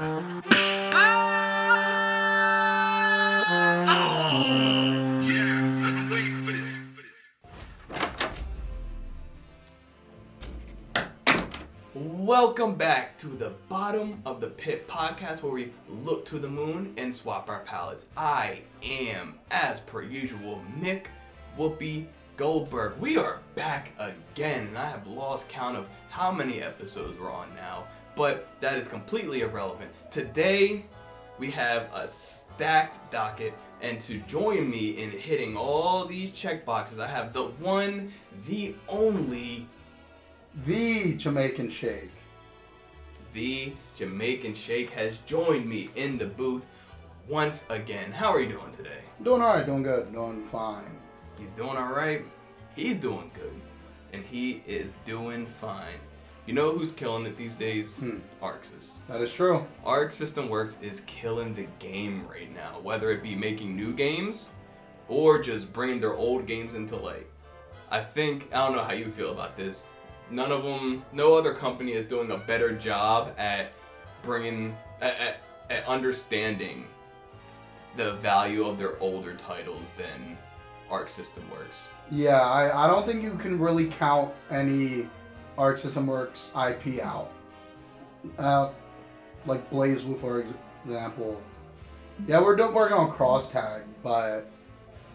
Welcome back to the bottom of the pit podcast where we look to the moon and swap our palettes. I am, as per usual, Mick Whoopi Goldberg. We are back again, and I have lost count of how many episodes we're on now, but that is completely irrelevant. Today, we have a stacked docket, and to join me in hitting all these check boxes, I have the one, the only, The Jamaican Shake. the Jamaican Shake has joined me in the booth once again. How are you doing today? Doing alright, doing good, doing fine. He's doing all right. He's doing good, and he is doing fine. You know who's killing it these days? Hmm. ArcSys. That is true. Arc System Works is killing the game right now, whether it be making new games or just bringing their old games into light. I think I don't know how you feel about this. None of them, no other company is doing a better job at bringing, at, at, at understanding the value of their older titles than Arc System Works. Yeah, I, I don't think you can really count any Arc System Works IP out. Uh, like BlazBlue, for example. Yeah, we're working on Cross Tag, but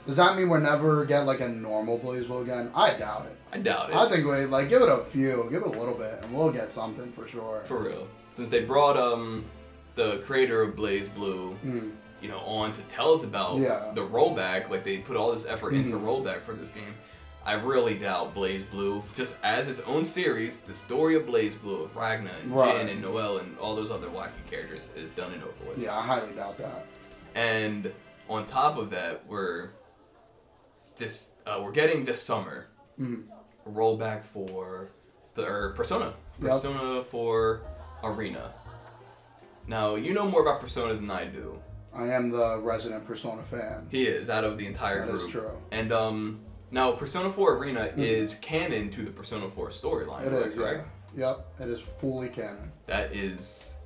does that mean we'll never get like a normal BlazBlue again? I doubt it. I doubt it. I think we like give it a few, give it a little bit, and we'll get something for sure. For real. Since they brought um the creator of BlazBlue, Hmm. you know, on to tell us about Yeah. the rollback, like they put all this effort into Mhm. rollback for this game. I really doubt BlazBlue, just as its own series, the story of BlazBlue, of Ragna and Right. Jin and Noel and all those other wacky characters is done and over with. Yeah, I highly doubt that. And on top of that, we're this uh, we're getting this summer Mhm. rollback for the or Persona. Yep. Persona 4 Arena. Now you know more about Persona than I do. I am the resident Persona fan. He is out of the entire That group. is true. And um, now Persona 4 Arena Mhm. is canon to the Persona 4 storyline. It correct? is, yeah. Yep, it is fully canon. That is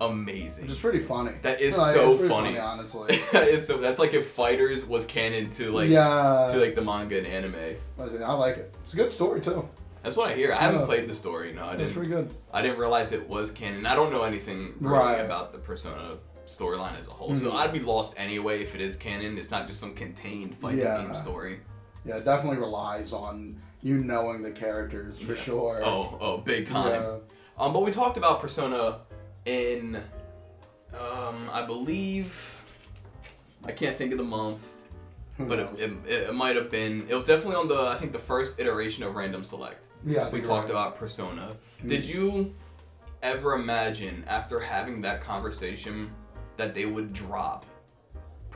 amazing. It's pretty funny. That is No, so pretty funny. honestly. that is so. That's like if Fighters was canon to like yeah, to like the manga and anime. Listen, I like it. It's a good story too. That's what I hear. I haven't Yeah. played the story. No, I It's didn't. pretty good. I didn't realize it was canon. I don't know anything really Right. about the Persona storyline as a whole, so Mhm. I'd be lost anyway if it is canon. It's not just some contained fighting Yeah. game story. Yeah, it definitely relies on you knowing the characters for Yeah. sure. Oh, oh, big time. Yeah. Um, but we talked about Persona in, um, I believe, I can't think of the month, but it, it, it might have been. It was definitely on the I think the first iteration of Random Select. yeah, we talked right. about Persona. Hmm. Did you ever imagine after having that conversation that they would drop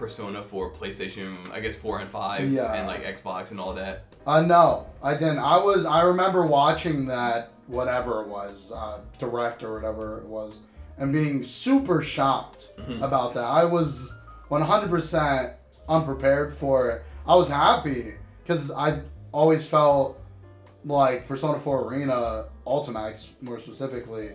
Persona for PlayStation, I guess four and five, Yeah. and like Xbox and all that? Uh, no, I didn't. I was. I remember watching that whatever it was, uh, direct or whatever it was, and being super shocked Mhm. about that. I was 100% unprepared for it. I was happy because I always felt like Persona 4 Arena Ultimax, more specifically,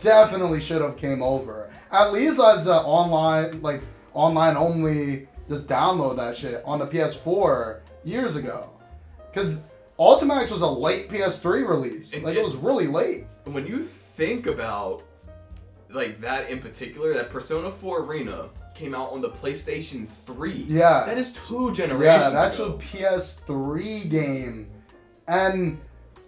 definitely should have came over. At least as an online, like online only, just download that shit on the PS4 years ago. Because Ultimax was a late PS3 release. It- Like it it- was really late. When you think about like that in particular, that Persona 4 Arena came out on the PlayStation 3. Yeah. That is two generations Yeah, that's ago. a PS3 game, and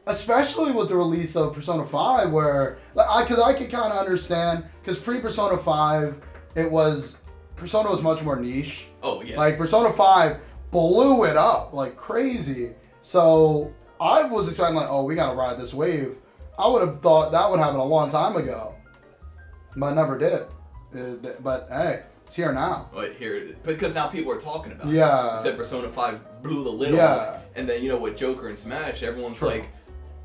especially with the release of Persona 5, where like, I because I could kind of understand because pre Persona 5, it was Persona was much more niche. Oh yeah. Like Persona 5 blew it up like crazy. So I was expecting like, oh, we gotta ride this wave. I would have thought that would happen a long time ago, but never did. But hey, it's here now. Oh, but here, because now people are talking about it. Yeah. Said Persona 5 blew the lid Yeah. off. And then, you know, with Joker and Smash, everyone's True. like,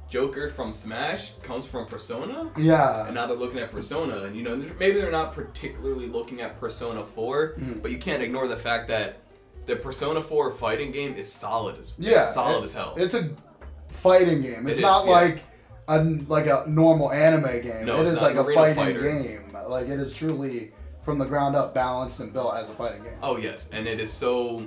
Joker from Smash comes from Persona? Yeah. And now they're looking at Persona. And, you know, maybe they're not particularly looking at Persona 4, Mhm. but you can't ignore the fact that the Persona 4 fighting game is solid as Yeah, solid it- as hell. It's a fighting game. It's It not is, yeah. like a like a normal anime game. No, it it's is not like a fighting fighter. game. Like it is truly from the ground up balanced and built as a fighting game. Oh yes, and it is so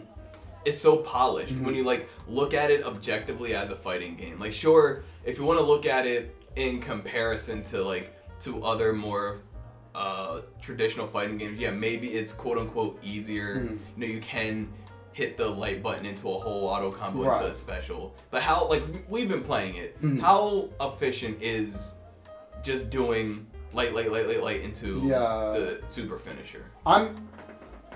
it's so polished Mm-hmm. when you like look at it objectively as a fighting game. Like sure, if you want to look at it in comparison to like to other more uh, traditional fighting games, yeah, maybe it's quote unquote easier. Mm-hmm. You know, you can hit the light button into a whole auto combo into a special. But how like we've been playing it. Mhm. How efficient is just doing light light light light light into Yeah. the super finisher? I'm.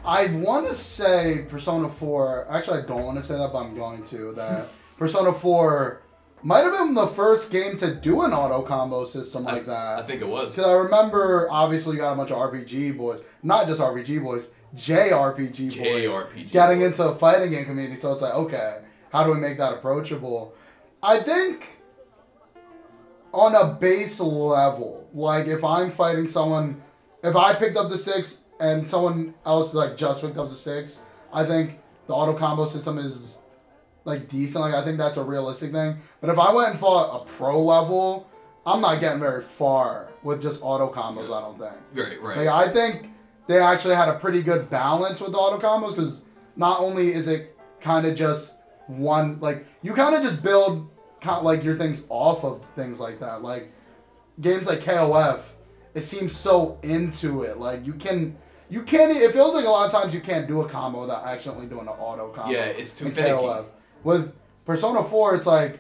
I want to say Persona 4. Actually, I don't want to say that, but I'm going to. That Persona 4 might have been the first game to do an auto combo system like that. I think it was. Because I remember, obviously, you got a bunch of RPG boys, not just RPG boys, JRPG boys, getting boys. into the fighting game community. So it's like, okay, how do we make that approachable? I think on a base level, like if I'm fighting someone, if I picked up the six and someone else like just picked up the six, I think the auto combo system is like decent. Like I think that's a realistic thing. But if I went and fought a pro level, I'm not getting very far with just auto combos. I don't think. Right, right. Like I think they actually had a pretty good balance with auto combos because not only is it kind of just one like you kind of just build kind like your things off of things like that. Like games like KOF, it seems so into it. Like you can. You can't. It feels like a lot of times you can't do a combo without accidentally doing an auto combo. Yeah, it's too in finicky. KOF. With Persona 4, it's like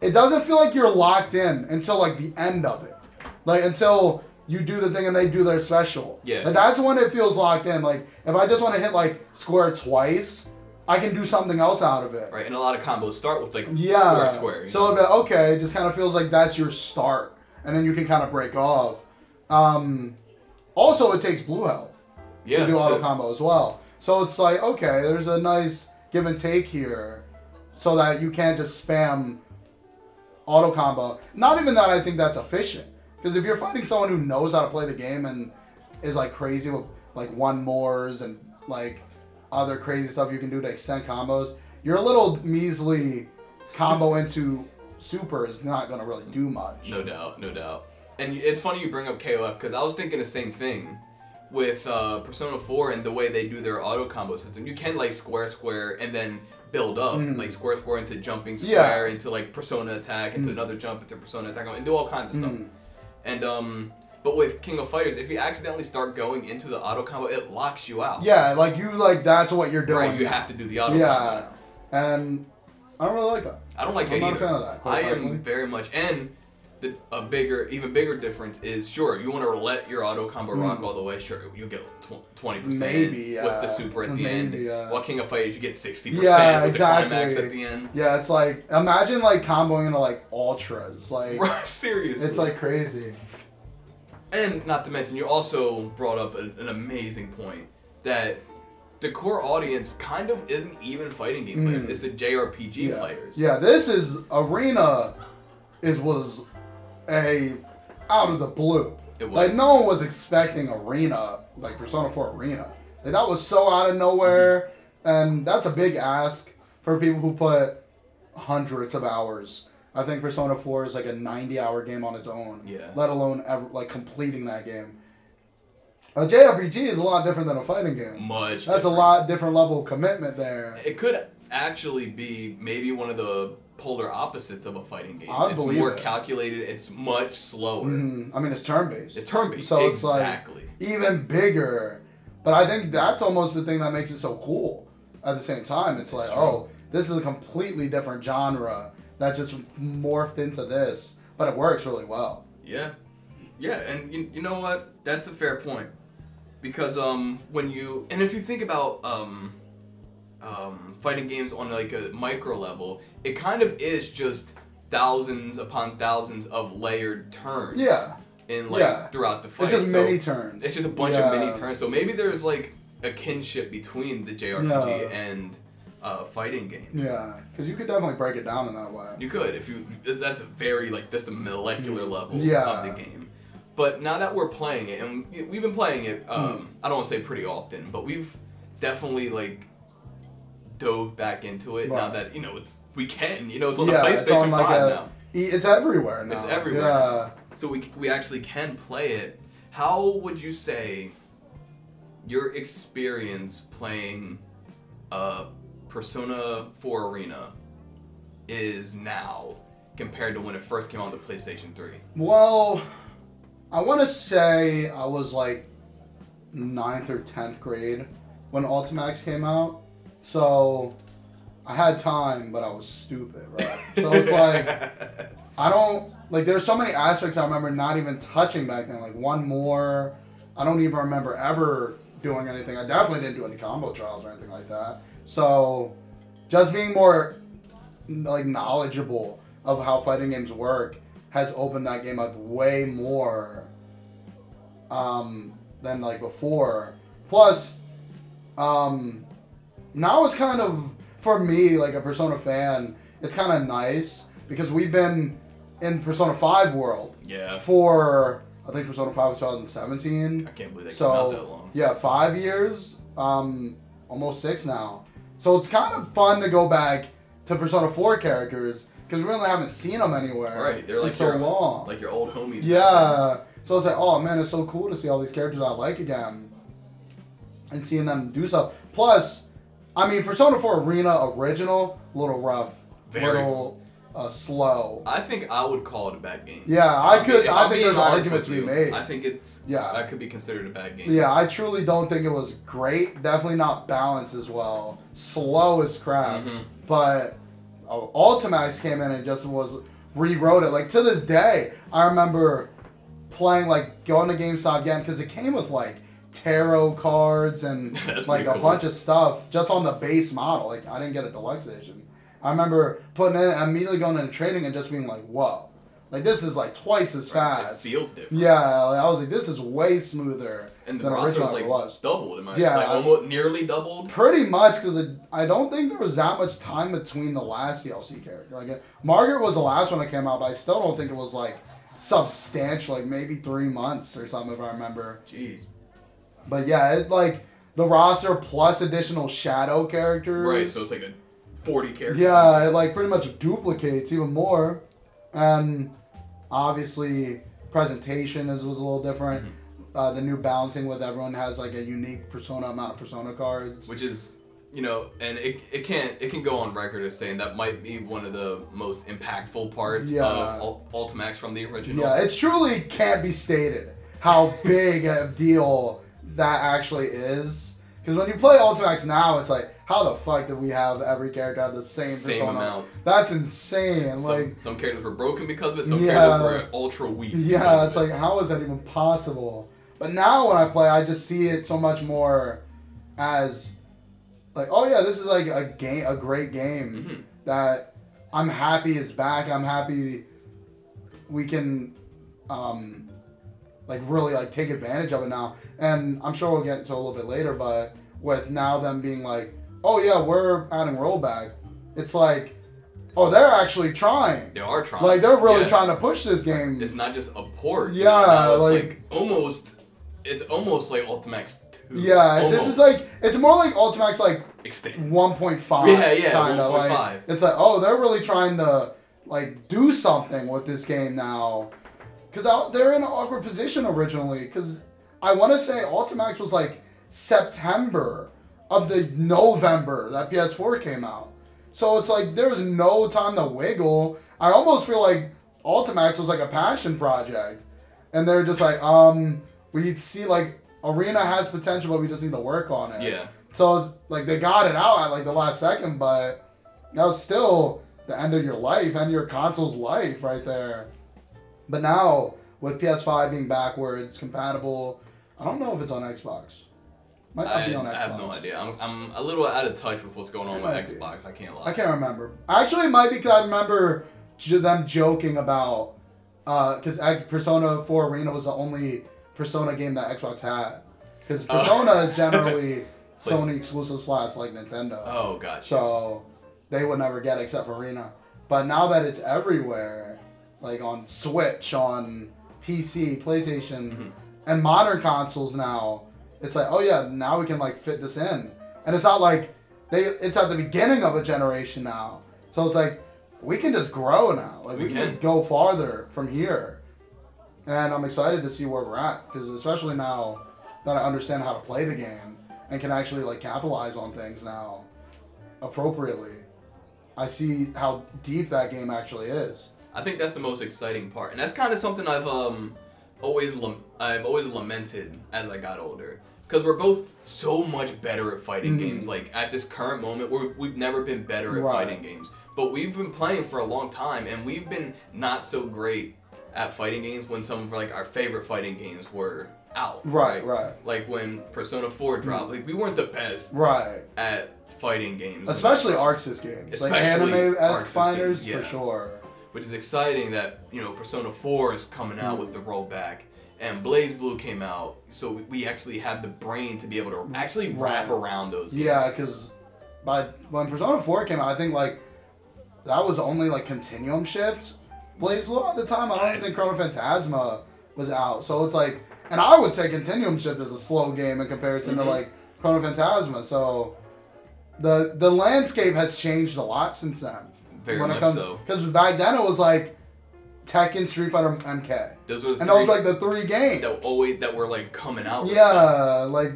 it doesn't feel like you're locked in until like the end of it. Like until you do the thing and they do their special. Yeah. Like that's when it feels locked in. Like if I just want to hit like square twice, I can do something else out of it. Right, and a lot of combos start with like Yeah. square square. So know? it'd be, okay, it just kind of feels like that's your start, and then you can kind of break off. Um, also, it takes blue health yeah, to do auto to- combo as well. So it's like okay, there's a nice give and take here, so that you can't just spam auto combo. Not even that I think that's efficient, because if you're fighting someone who knows how to play the game and is like crazy with like one mores and like other crazy stuff you can do to extend combos, your little measly combo into super is not gonna really do much. No doubt, no doubt. And it's funny you bring up KOF because I was thinking the same thing with uh, Persona 4 and the way they do their auto combo system. You can like square square and then build up like square square into jumping Mm-hmm. Yeah. Mm. into like persona attack into another jump into persona attack and do all kinds of stuff. And um but with King of Fighters, if you accidentally start going into the auto combo, it locks you out. Yeah, like you like that's what you're doing. Right, you have to do the auto Yeah, combo. now. and I don't really like that. I don't like I'm it not a either. fan of that, I frankly. am very much and the a bigger, even bigger difference is sure you want to let your auto combo mm-hmm. rock all the way. Sure, you get twenty percent. Maybe, with the super at the Maybe, end. yeah. While King of Fighters, you get sixty percent Yeah, with the climax at the end. Yeah, it's like imagine like comboing into like ultras. Like seriously. it's like crazy. and not to mention, you also brought up an, an amazing point that the core audience kind of isn't even fighting game players. Mm. It's the JRPG. Yeah. players. Yeah, this is arena. Is was a out of the blue. It was. Like no one was expecting arena like Persona 4 Arena. Like that was so out of nowhere, mm-hmm. and that's a big ask for people who put hundreds of hours. I think Persona 4 is like a 90 hour game on its own. Yeah. Let alone ever like completing that game. A JRPG is a lot different than a fighting game. Much. That's a lot different level of commitment there. It could actually be maybe one of the polar opposites of a fighting game. I it's believe more it. calculated. It's much slower. Mhm. I mean, it's turn based. It's turn based. So it's like- exactly. even bigger. But I think that's almost the thing that makes it so cool. At the same time, it's like, true. oh, this is a completely different genre that just morphed into this, but it works really well. yeah, yeah, and you, you know what? That's a fair point because um when you and if you think about um um fighting games on like a micro level, it kind of is just thousands upon thousands of layered turns. Yeah. In like Yeah. throughout the fight. It's just So- mini turns. It's just a bunch Yeah. of mini turns. So maybe there's like a kinship between the JRPG Yeah. and uh, fighting games. Yeah, because you could definitely break it down in that way. You could if you. That's a very like that's a molecular level Mm. Yeah. of the game. But now that we're playing it, and we- we've been playing it, Mm. um, I don't want to say pretty often, but we've definitely like dove back into it now that you know it's we can. You know, it's on yeah, the it's PlayStation on like Five a. now. It's everywhere now. It's everywhere. Yeah. So we we actually can play it. how would you say your experience playing uh, Persona 4 Arena is now compared to when it first came out on the PlayStation 3? Well, I want to say I was like ninth or tenth grade when Ultimax came out, so I had time, but I was stupid, right? So it's like I don't like. There's so many aspects I remember not even touching back then. Like one more, I don't even remember ever doing anything. I definitely didn't do any combo trials or anything like that. So just being more like knowledgeable of how fighting games work has opened that game up way more um, than like before. Plus, um, now it's kind of for me like a Persona fan. It's kind of nice because we've been in Persona Five world Yeah. for I think Persona Five was 2017. I can't believe they So came out that long. yeah, five years, um, almost six now. So it's kind of fun to go back to Persona Four characters because we really haven't seen them anywhere Right, they're like so your, long. like your old homies. yeah, so it's like, oh man, it's so cool to see all these characters I like again, and seeing them do stuff. Plus, I mean, Persona Four Arena original, little rough, Very. little uh, slow. I think I would call it a bad game. Yeah, I could. If I I'm think there's an honest argument to be made. I think it's Yeah. that could be considered a bad game. Yeah, I truly don't think it was great. Definitely not balanced as well. Slow as crap. Mhm. But uh, Ultimax came in and just was rewrote it. Like to this day, I remember playing like going to GameStop again because it came with like tarot cards and like a cool. bunch of stuff just on the base model. Like I didn't get a deluxe edition. I remember putting it in, immediately going into trading and just being like, "Whoa, like this is like twice as It fast." It feels different. yeah, like, I was like, "This is way smoother." And the than roster was like was. doubled. Am I, Yeah, like almost nearly doubled. Pretty much because I don't think there was that much time between the last DLC character. Like uh, Margaret was the last one that came out, but I still don't think it was like substantial. Like maybe three months or something if I remember. Jeez. But yeah, it like the roster plus additional shadow characters. Right. So it's like a forty character. Yeah, it like pretty much duplicates even more, and obviously presentation is was a little different. Mm-hmm. Uh, the new balancing with everyone has like a unique persona amount of persona cards. Which is, you know, and it, it can't it can go on record as saying that might be one of the most impactful parts Yeah. of Ul- Ultimax from the original. Yeah, it truly can't be stated how big a deal that actually is. Because when you play Ultimax now, it's like, how the fuck did we have every character have the same, Same persona? amount. That's insane. Some, like, some characters were broken because of it. Some Yeah. characters were ultra weak. yeah, it's it. like, how is that even possible? But now when I play, I just see it so much more as, like, oh yeah, this is like a game, a great game Mhm. that I'm happy is back. I'm happy we can, um, like really like take advantage of it now. And I'm sure we'll get into a little bit later, but with now them being like, oh yeah, we're adding rollback. It's like, oh, they're actually trying. They are trying. Like they're really Yeah. trying to push this game. It's not just a port. Yeah, it's like- like, almost. It's almost like Ultimax two. yeah, this is like it's more like Ultimax like extend. 1.5. Yeah, yeah, kinda, 1.5. Like, it's like, oh, they're really trying to like do something with this game now, because they're in an awkward position originally. Because I want to say Ultimax was like September of the November that PS4 came out, so it's like there was no time to wiggle. I almost feel like Ultimax was like a passion project, and they're just like, um, we see like Arena has potential, but we just need to work on it. Yeah. So like they got it out at like the last second, but that was still the end of your life, end of your console's life right there. But now with PS5 being backwards compatible, I don't know if it's on Xbox. Might not I, be on Xbox. I have no idea. I'm, I'm a little out of touch with what's going on It with might be. Xbox. I can't lie. I can't remember. Actually, it might be because I remember them joking about uh, because Persona 4 Arena was the only Persona game that Xbox had. Because Oh. Persona is generally Sony exclusive slash like Nintendo. Oh, gotcha. So they would never get it except for Arena. But now that it's everywhere, like on Switch, on PC, PlayStation, Mhm. and modern consoles now, it's like, oh yeah, now we can like fit this in. And it's not like they it's at the beginning of a generation now. So it's like we can just grow now. Like we, We can. can. go farther from here. and I'm excited to see where we're at because especially now that I understand how to play the game and can actually like capitalize on things now appropriately. I see how deep that game actually is. I think that's the most exciting part, and that's kind of something I've um always lam- I've always lamented as I got older. Because we're both so much better at fighting Mhm. games. Like at this current moment, we're, we've never been better at Right. fighting games. But we've been playing for a long time, and we've been not so great at fighting games when some of like our favorite fighting games were out. Right, right, Like when Persona 4 dropped, like we weren't the best right. at fighting games. Especially ArcSys games, like anime esque fighters games, yeah. for sure. Which is exciting that you know Persona 4 is coming out with the rollback and BlazBlue came out so we- we actually have the brain to be able to actually wrap Right. around those games. Yeah, because by when Persona 4 came out, I think like that was only like Continuum Shift. BlazBlue at the time. I don't even think Chrono Phantasma was out. So it's like, and I would say Continuum Shift is a slow game in comparison Mhm. to like Chrono Phantasma. So the the landscape has changed a lot since then. Very when much it comes, so. Because back then it was like Tekken, Street Fighter, MK, Those were the and three those were like the three games. that always that were like coming out. Yeah, like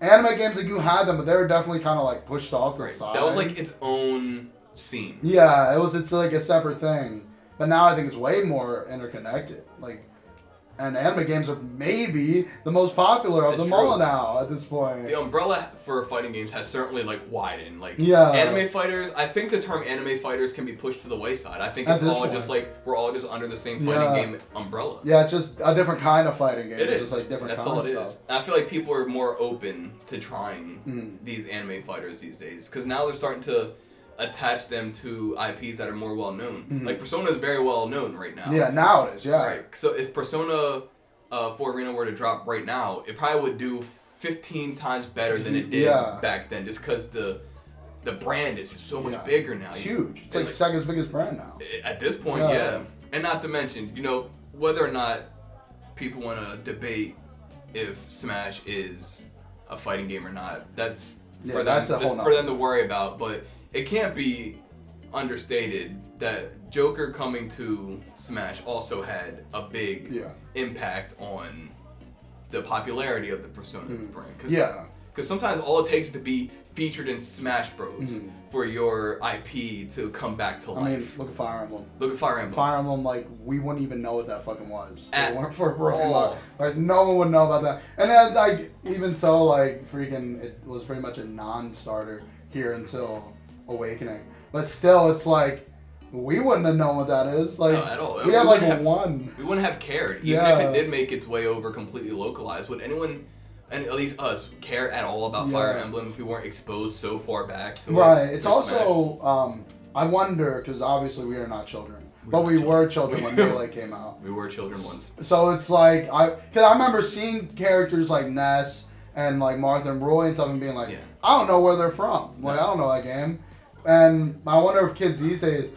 anime games like you had them, but they were definitely kind of like pushed off the Right. side. That was like its own scene. yeah, it was. It's like a separate thing, but now I think it's way more interconnected. Like, and anime games are maybe the most popular of It's them true. all now at this point. The umbrella for fighting games has certainly like widened. Like Yeah. anime fighters, I think the term anime fighters can be pushed to the wayside. I think At it's all point. just like we're all just under the same fighting Yeah. game umbrella. yeah, it's just a different kind of fighting game. It It's is. just like different That's kind all it of is. I feel like people are more open to trying Mhm. these anime fighters these days because now they're starting to attach them to IPs that are more well known. Mhm. Like Persona is very well known right now. Yeah, now it is. Yeah. Right. So if Persona uh, 4 Arena were to drop right now, it probably would do 15 times better than it did Yeah. back then, just because the the brand is so much Yeah. bigger now. It's huge. It's like Sega's biggest brand now. at this point, Yeah. yeah. And not to mention, you know, whether or not people want to debate if Smash is a fighting game or not, that's Yeah, for them. that's a whole for them to worry about. But it can't be understated that Joker coming to Smash also had a big Yeah. impact on the popularity of the Persona Mhm. brand. Cause, Yeah. Because sometimes all it takes to be featured in Smash Bros. Mhm. for your IP to come back to life. I mean, look at Fire Emblem. Look at Fire Emblem. Fire Emblem, like we wouldn't even know what that fucking was. At If it for Broken all. Like no one would know about that. And then like even so, like freaking, it was pretty much a non-starter here until Awakening. But still, it's like we wouldn't have known what that is. Like No, at all. we We had like have- one. we wouldn't have cared, even if it did make its way over completely localized. Would anyone, and at least us, care at all about Fire Emblem if we weren't exposed so far back to Right. It's also um, I wonder because obviously we are not children, We but we children. were children when Melee came out. We were children once. So it's like I, cause I remember seeing characters like Ness and like Marth and Roy and stuff, and being like, Yeah. I don't know where they're from. Like I don't know that game, and I wonder if kids these days,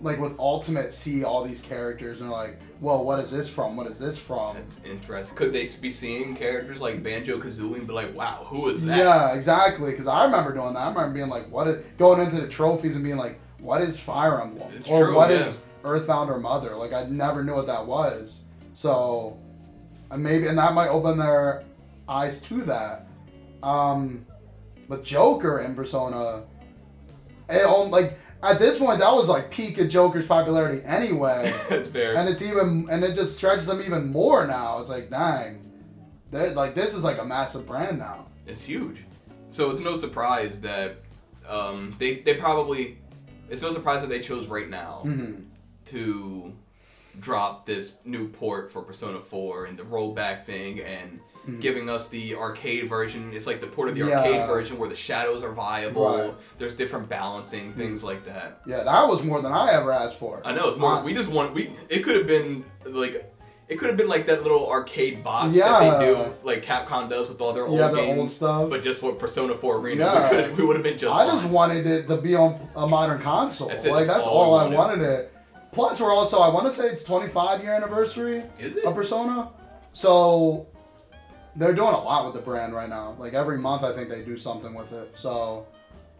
like with Ultimate, see all these characters and are like, well, what is this from? What is this from? That's interesting. Could they be seeing characters like Banjo Kazooie and be like, "Wow, who is that?" Yeah, exactly. Because I remember doing that. I remember being like, what is going into the trophies and being like, what is Fire Emblem It's or true, what is yeah. Earthbound or Mother? Like I never knew what that was. So, and maybe and that might open their eyes to that. Um, but Joker and Persona, it, like at this point that was like peak of Joker's popularity anyway. That's fair. and it's even and it just stretches them even more now. It's like dang, they're like this is like a massive brand now. It's huge. So it's no surprise that um, they they probably it's no surprise that they chose right now hmm to drop this new port for Persona 4 and the rollback thing and Mhm. giving us the arcade version. It's like the port of the Yeah. arcade version where the shadows are viable. Right. There's different balancing, things like that. Yeah, that was more than I ever asked for. I know it's more. We just want we. It could have been like. It could have been like that little arcade box Yeah. that they do, like Capcom does with all their old yeah, the games. old stuff. But just what Persona 4 Arena, Yeah. we, we would have been just I fine. just wanted it to be on a modern console. That's it, like that's that's all all, I wanted. wanted it. Plus, we're also I want to say it's 25 year anniversary Is it? of Persona, so they're doing a lot with the brand right now. Like every month, I think they do something with it. So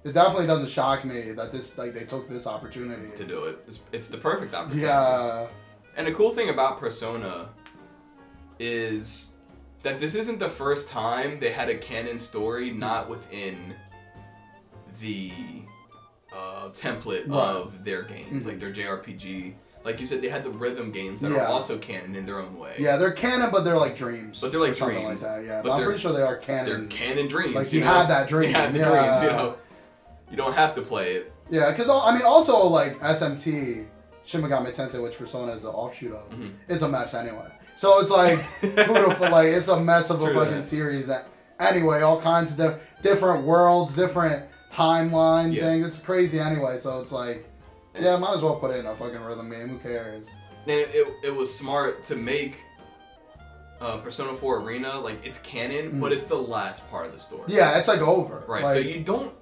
it definitely doesn't shock me that this like they took this opportunity. to do it. It's, it's the perfect opportunity. Yeah, And the cool thing about Persona is that this isn't the first time they had a canon story not within the uh, template Right. of their games, Mhm. like their JRPG. Like you said, they had the rhythm games that are also canon in their own way. Yeah, they're canon, but they're like dreams. But they're like dreams. like that. Yeah, But but, I'm pretty sure they are canon. They're canon. dreams. Like, you know? had that dream, He had the yeah. dreams, you know. You don't have to play it. Yeah, because I mean, also like SMT, Shin Megami Tensei, which Persona is an offshoot of, Mhm. is a mess anyway. So it's like beautiful, like it's a mess of a True fucking that. series. That anyway, all kinds of di- different worlds, different timeline Yeah. things. It's crazy anyway. So it's like, yeah, might as well put it in a fucking rhythm game. Who cares? And it, it, it was smart to make uh, Persona 4 Arena like it's canon, but it's the last part of the story. Mm. Yeah, it's like over. Right. Like, so you don't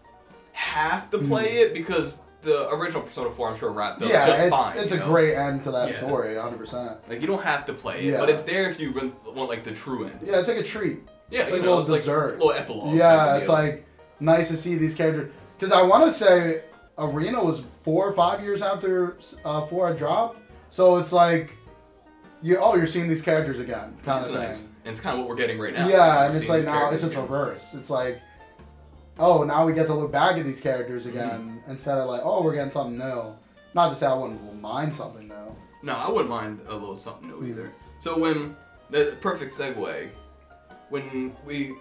have to play it because the original Persona 4 I'm sure wrapped up yeah, just it's fine. it's a know? great end to that Yeah. story, 100. percent Like you don't have to play it, Yeah. but it's there if you want like the true end. Yeah, it's like a treat. Yeah, It's like a little it's like dessert. a little epilogue. Yeah, it's like nice to see these characters because I want to say Arena was four or five years after uh, four had dropped, so it's like you oh you're seeing these characters again kind of nice. thing. And it's kind of what we're getting right now. Yeah, and it's like now it's just again. reverse. It's like oh now we get to look back at these characters Mm-hmm. again instead of like oh we're getting something new. Not to say I wouldn't mind something new. No, I wouldn't mind a little something new either. So when the perfect segue, when we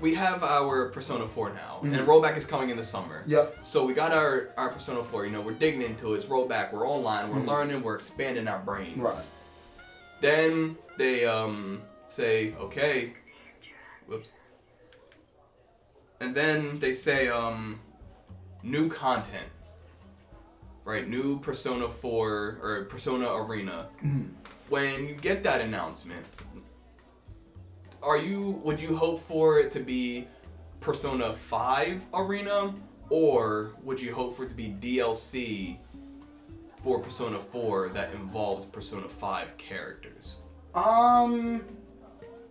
we have our Persona 4 now, and Mhm. rollback is coming in the summer. Yep. So we got our our Persona 4. You know, we're digging into it. It's rollback. We're online. We're Mhm. learning. We're expanding our brains. Right. Then they um say okay. Whoops. And then they say um new content. Right, new Persona 4 or Persona Arena. Mhm. When you get that announcement, are you would you hope for it to be Persona 5 Arena or would you hope for it to be DLC for Persona 4 that involves Persona 5 characters? Um,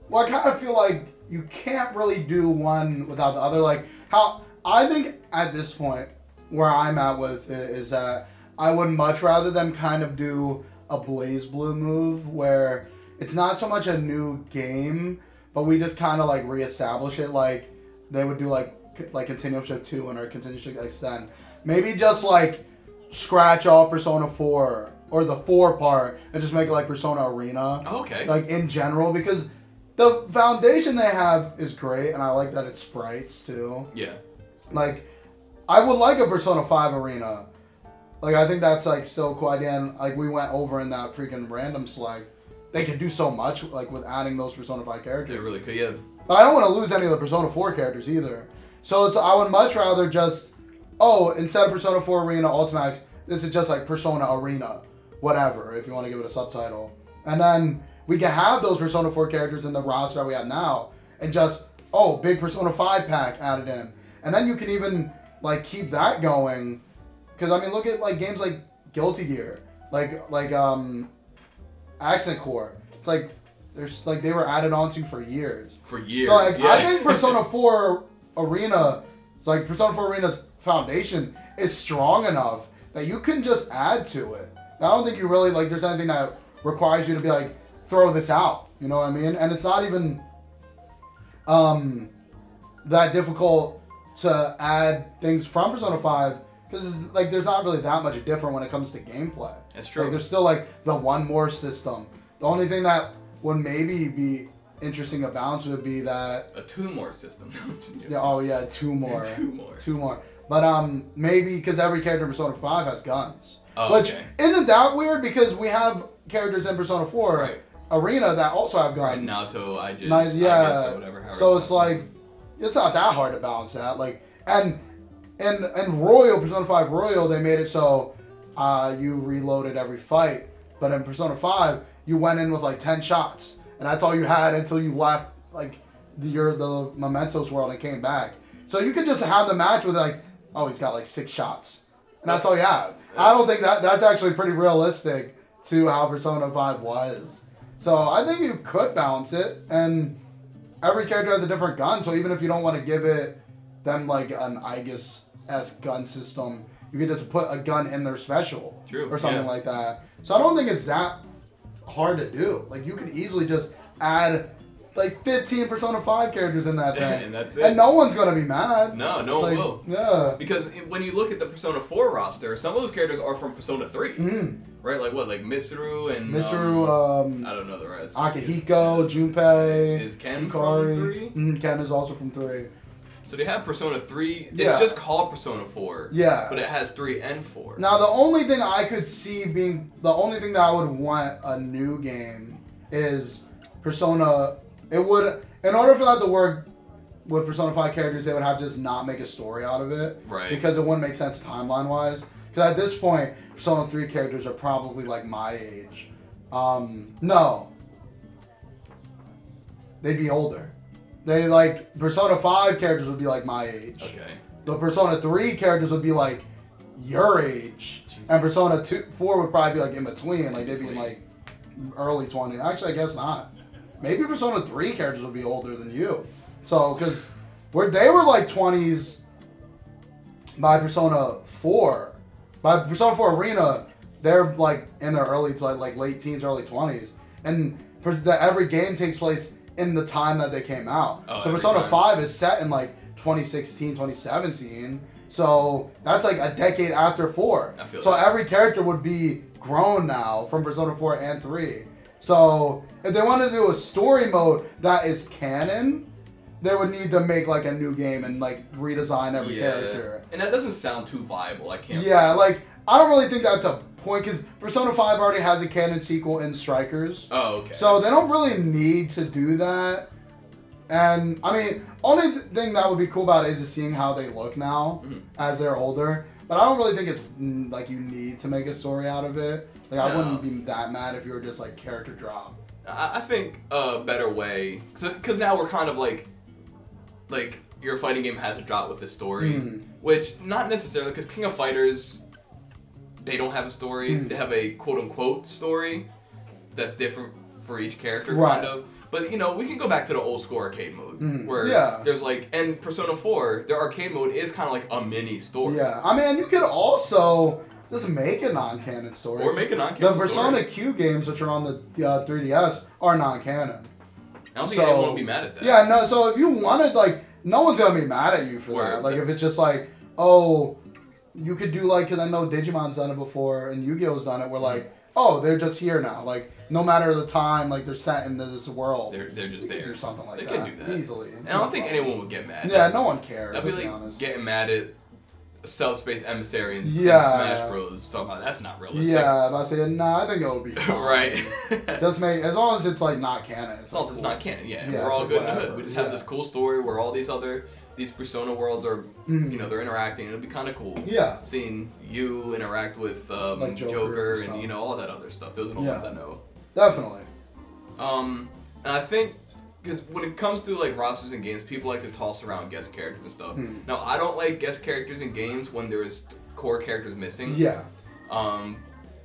well, I kind of feel like you can't really do one without the other. Like how I think at this point where I'm at with it is that I would much rather them kind of do a BlazBlue move where it's not so much a new game, but we just kind of like reestablish it. Like they would do like like Continuation Two and or Continuation Extend. Maybe just like scratch off Persona Four or the four part and just make it like Persona Arena Oh, okay. like in general because the foundation they have is great and I like that it's sprites too. yeah. Like I would like a Persona 5 arena. Like I think that's like so cool. Again, like we went over in that freaking random select. They could do so much like with adding those Persona 5 characters. They really could. Yeah. But I don't want to lose any of the Persona 4 characters either. So it's I would much rather just oh, instead of Persona 4 Arena Ultimax, this is just like Persona Arena. Whatever, if you want to give it a subtitle. And then we can have those Persona 4 characters in the roster that we have now and just oh, big Persona 5 pack added in. And then you can even like keep that going. Cause I mean look at like games like Guilty Gear. Like like um Accent Core. It's like there's like they were added onto for years. For years. So like, yeah. I think Persona 4 Arena, it's like Persona 4 Arena's foundation is strong enough that you can just add to it. I don't think you really like there's anything that requires you to be like throw this out. You know what I mean? And it's not even um that difficult to add things from Persona 5 because like there's not really that much different when it comes to gameplay. That's true. Like there's still like the one more system. The only thing that would maybe be interesting balance would be that a two more system. yeah, oh yeah, two more. Two more. Two more. But um maybe because every character in Persona 5 has guns. Oh, Which okay. isn't that weird because we have characters in Persona 4 Right. Arena that also have Right, guns. Naoto, I just, Nice, I yeah. guess, so whatever. So it's like it's not that hard to balance that. Like and and and Royal Persona 5 Royal they made it so uh, you reloaded every fight, but in Persona 5 you went in with like 10 shots and that's all you had until you left like the, your the Mementos world and came back. So you could just have the match with like oh he's got like 6 shots. And that's all you have. I don't think that that's actually pretty realistic to how Persona 5 was. So I think you could balance it and every character has a different gun, so even if you don't want to give it them like an Aegis esque gun system, you could just put a gun in their special True, or something yeah. like that. So I don't think it's that hard to do. Like you could easily just add like 15 Persona 5 characters in that thing. And that's it. And no one's gonna be mad. No, no one like, will. Yeah. Because when you look at the Persona 4 roster, some of those characters are from Persona 3, Mm. right? Like what, like Mitsuru and Mitsuru, Um, um, I don't know the rest. Akihiko, Junpei, Is Ken from 3? Mm, Ken is also from 3. So they have Persona 3. It's Yeah. just called Persona 4. Yeah. But it has 3 and 4. Now, the only thing I could see being the only thing that I would want a new game is Persona. It would, in order for that to work with Persona 5 characters, they would have to just not make a story out of it. Right. Because it wouldn't make sense timeline wise. Because at this point, Persona 3 characters are probably like my age. Um, no. They'd be older. They like Persona 5 characters would be like my age. Okay. The Persona 3 characters would be like your age. Jesus. And Persona 2, 4 would probably be like in between. Like they'd be in like early 20s. Actually, I guess not. Maybe Persona 3 characters would be older than you. So, because where they were like 20s by Persona 4, by Persona 4 Arena, they're like in their early, to like, like late teens, early 20s. And per- the, every game takes place in the time that they came out. Oh, so Persona time. 5 is set in like 2016, 2017. So that's like a decade after 4. I feel so that. every character would be grown now from Persona 4 and 3. So if they wanted to do a story mode that is canon, they would need to make like a new game and like redesign every character. And that doesn't sound too viable. I can't. Yeah, like I don't really think that's a point because Persona 5 already has a canon sequel in Strikers. Oh, okay. So they don't really need to do that. And I mean, only th- thing that would be cool about it is just seeing how they look now Mhm. as they're older. But I don't really think it's mm, like you need to make a story out of it. Like I No. wouldn't be that mad if you were just like character drop. I, I think a better way, because now we're kind of like, like your fighting game has a drop with the story, Mm. which not necessarily because King of Fighters, they don't have a story. Mm. They have a quote unquote story that's different for each character, Right. kind of. But you know, we can go back to the old school arcade mode Mm. where Yeah. there's like, and Persona 4, their arcade mode is kind of like a mini story. Yeah, I mean, you could also just make a non-canon story. Or make a non-canon. the Persona story. Q games, which are on the uh, 3DS, are non-canon. I don't think so- anyone will be mad at that. Yeah, no. So if you wanted, like, no one's gonna be mad at you for Word. that. Like, if it's just like, oh, you could do like, because I know Digimon's done it before and Yu-Gi-Oh's done it. Where like, oh, they're just here now. Like, no matter the time, like they're set in this world. They're, they're just there. do something like they that. They can do that. easily. And I don't think anyone would get mad. Yeah, no one cares. I'd be like honest. getting mad at Subspace Emissary and, and Yeah. Smash Bros. Talking about that's not realistic. Yeah, but I say, nah, I think it would be right. Just make as long as it's like not canon. as long as it's cool. not canon, yeah. Yeah, we're all it's good like in the hood. We just have this cool story where all these other these persona worlds are, Mhm. you know, they're interacting. It'll be kind of cool. Yeah. Seeing you interact with um, Like Joker Joker, and stuff. you know all that other stuff. Those are the Yeah. ones I know. Definitely. Um, and I think because when it comes to like rosters and games, people like to toss around guest characters and stuff. Hmm. Now I don't like guest characters in games when there's core characters missing. Yeah. Um,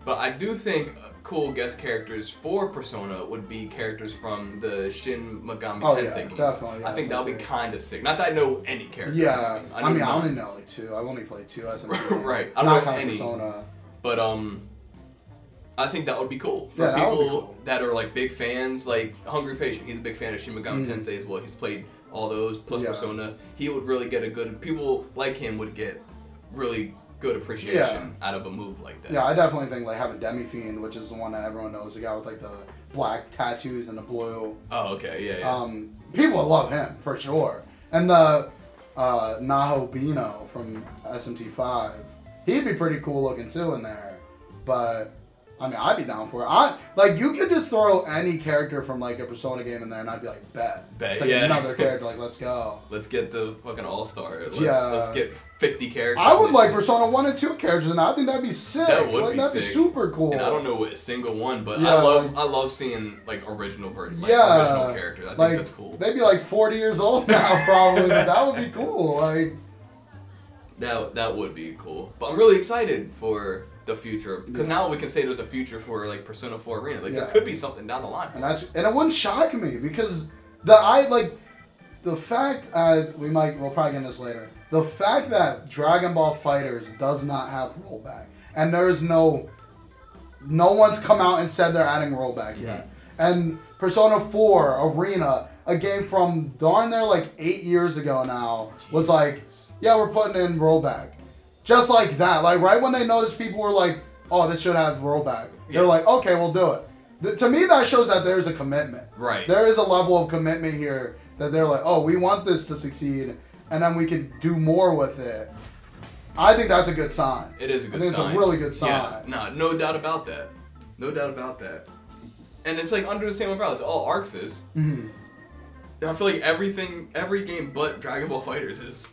but I do think cool guest characters for Persona would be characters from the Shin Megami Oh, Tensei yeah, game. definitely, yeah, I think that would be kind of sick. Not that I know any character. Yeah. I, know mean, I only know like two. I've only played two SMT. Right, I don't know any. Persona. But um, I think that would be cool for Yeah, that people cool. that are like big fans. Like Hungry Patient, he's a big fan of Shin Megami Mhm. Tensei as well. He's played all those plus. Persona. He would really get a good. People like him would get really good appreciation out of a move like that. Yeah, I definitely think like having Demi Fiend, which is the one that everyone knows, the guy with like the black tattoos and the blue. Oh, okay, yeah, yeah. Um, people love him for sure. And the uh, Nahobino from SMT5, he'd be pretty cool looking too in there. But I mean, I'd be down for it. I like you could just throw any character from like a Persona game in there, and I'd be like, bet. Bet, It's like yeah. another character. Like, let's go. Let's get the fucking all star. Let's, Yeah. let's get 50 characters. I would like this Persona One and Two characters, and I think that'd be sick. That would like, be that'd be super cool. And I don't know a single one, but Yeah, I love like- I love seeing like original versions, like Yeah, original characters. I think like that's cool. they'd be like 40 years old now, probably. but that would be cool. Like, That that would be cool. But I'm really excited for the future because Yeah. now we can say there's a future for like Persona 4 Arena. Like Yeah. there could be something down the line. and that's and it wouldn't shock me because the I like the fact uh, we might we'll probably get into this later. The fact that Dragon Ball FighterZ does not have rollback, and there is no no one's come out and said they're adding rollback yet. And Persona 4 Arena, a game from darn there like eight years ago now, was like, yeah, we're putting in rollback. Just like that. Like, right when they noticed people were like, oh, this should have rollback. They're like, okay, we'll do it. Th- to me, that shows that there's a commitment. Right. There is a level of commitment here that they're like, oh, we want this to succeed, and then we can do more with it. I think that's a good sign. It is a good I think sign. it's a really good sign. Yeah, no, no doubt about that. No doubt about that. And it's like under the same umbrella. It's all ArcSys. Mhm. I feel like everything, every game but Dragon Ball FighterZ is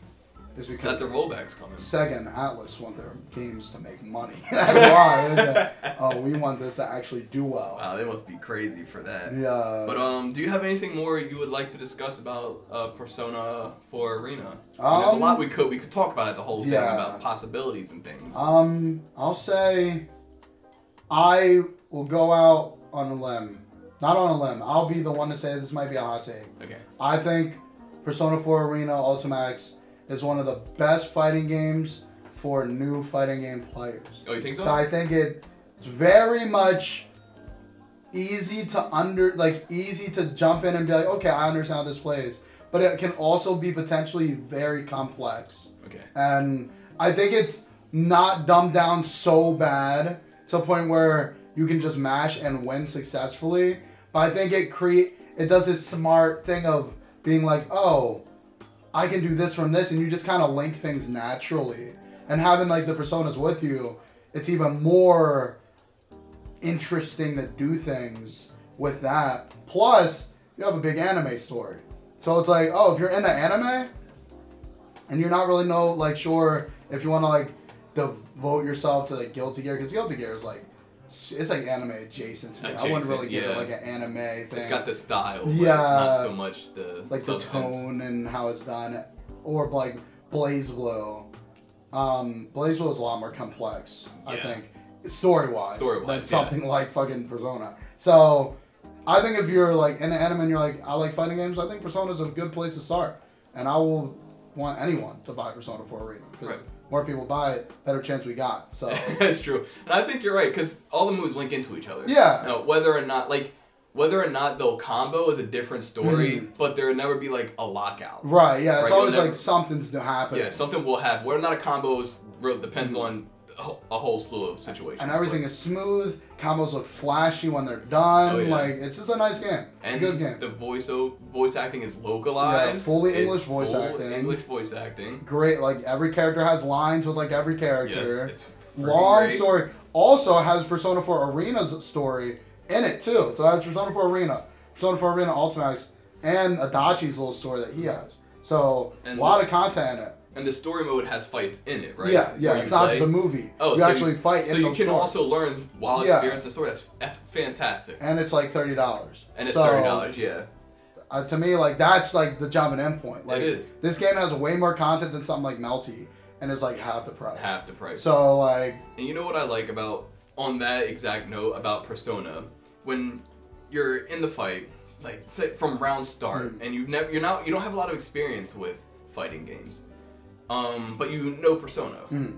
Is because the rollbacks coming. Sega and Atlus want their games to make money. That's why. oh, we want this to actually do well. Wow, they must be crazy for that. Yeah. But um, do you have anything more you would like to discuss about uh, Persona 4 Arena? I mean, there's a Um, lot we could we could talk about it the whole thing yeah. about possibilities and things. Um, I'll say I will go out on a limb. Not on a limb. I'll be the one to say this might be a hot take. okay. I think Persona 4 Arena Ultimax is one of the best fighting games for new fighting game players. Oh, you think so? I think it's very much easy to under like easy to jump in and be like, okay, I understand how this plays. But it can also be potentially very complex. Okay. And I think it's not dumbed down so bad to a point where you can just mash and win successfully. But I think it create it does this smart thing of being like, oh, I can do this from this, and you just kind of link things naturally. And having like the personas with you, it's even more interesting to do things with that. Plus, you have a big anime story. So it's like, oh, if you're into anime and you're not really know like sure if you want to like devote yourself to like Guilty Gear because Guilty Gear is like it's like anime adjacent to me. I wouldn't really give yeah. it like an anime thing. It's got the style, but Yeah. not so much the like the tone and how it's done, or like BlazBlue. Um, BlazBlue is a lot more complex, I think, story wise, than yeah. something like fucking Persona. So, I think if you're like in the anime and you're like, I like fighting games, I think Persona is a good place to start, and I will want anyone to buy Persona 4 Arena because Right. More people buy it, better chance we got. So, That's true, and I think you're right because all the moves link into each other. Yeah. Now, whether or not like whether or not they'll combo is a different story, Mhm. but there will never be like a lockout. right, yeah, it's Right, always never- like something's gonna happen. Yeah, something will happen. Whether or not a combo is real depends on a whole- slew of situations. And everything is smooth. Combos look flashy when they're done. Oh, yeah. Like it's just a nice game. It's and a good game. the voice o- voice acting is localized. Yeah, fully It's English voice full acting. English voice acting. Great. Like every character has lines with like every Yes, character. it's Long great. story. Also has Persona 4 Arena's story in it too. So it has Persona 4 Arena, Persona 4 Arena Ultimax, and Adachi's little story that he has. So And a lot the- of content in it. And the story mode has fights in it, right? Yeah, yeah. Where you It's not play. just a movie. Oh, you so actually fight So you can stories. also learn while Yeah. experiencing the story. That's that's fantastic. and it's like thirty dollars. And it's thirty dollars. Yeah. Uh, to me, like that's like the jumping in point. Like is. this game has way more content than something like Melty, and it's like half the price. Half the price. So like, And you know what I like about on that exact note about Persona, when you're in the fight, like say from round start, Mm. and you've never you're not you don't have a lot of experience with fighting games, um, but you know Persona, mm,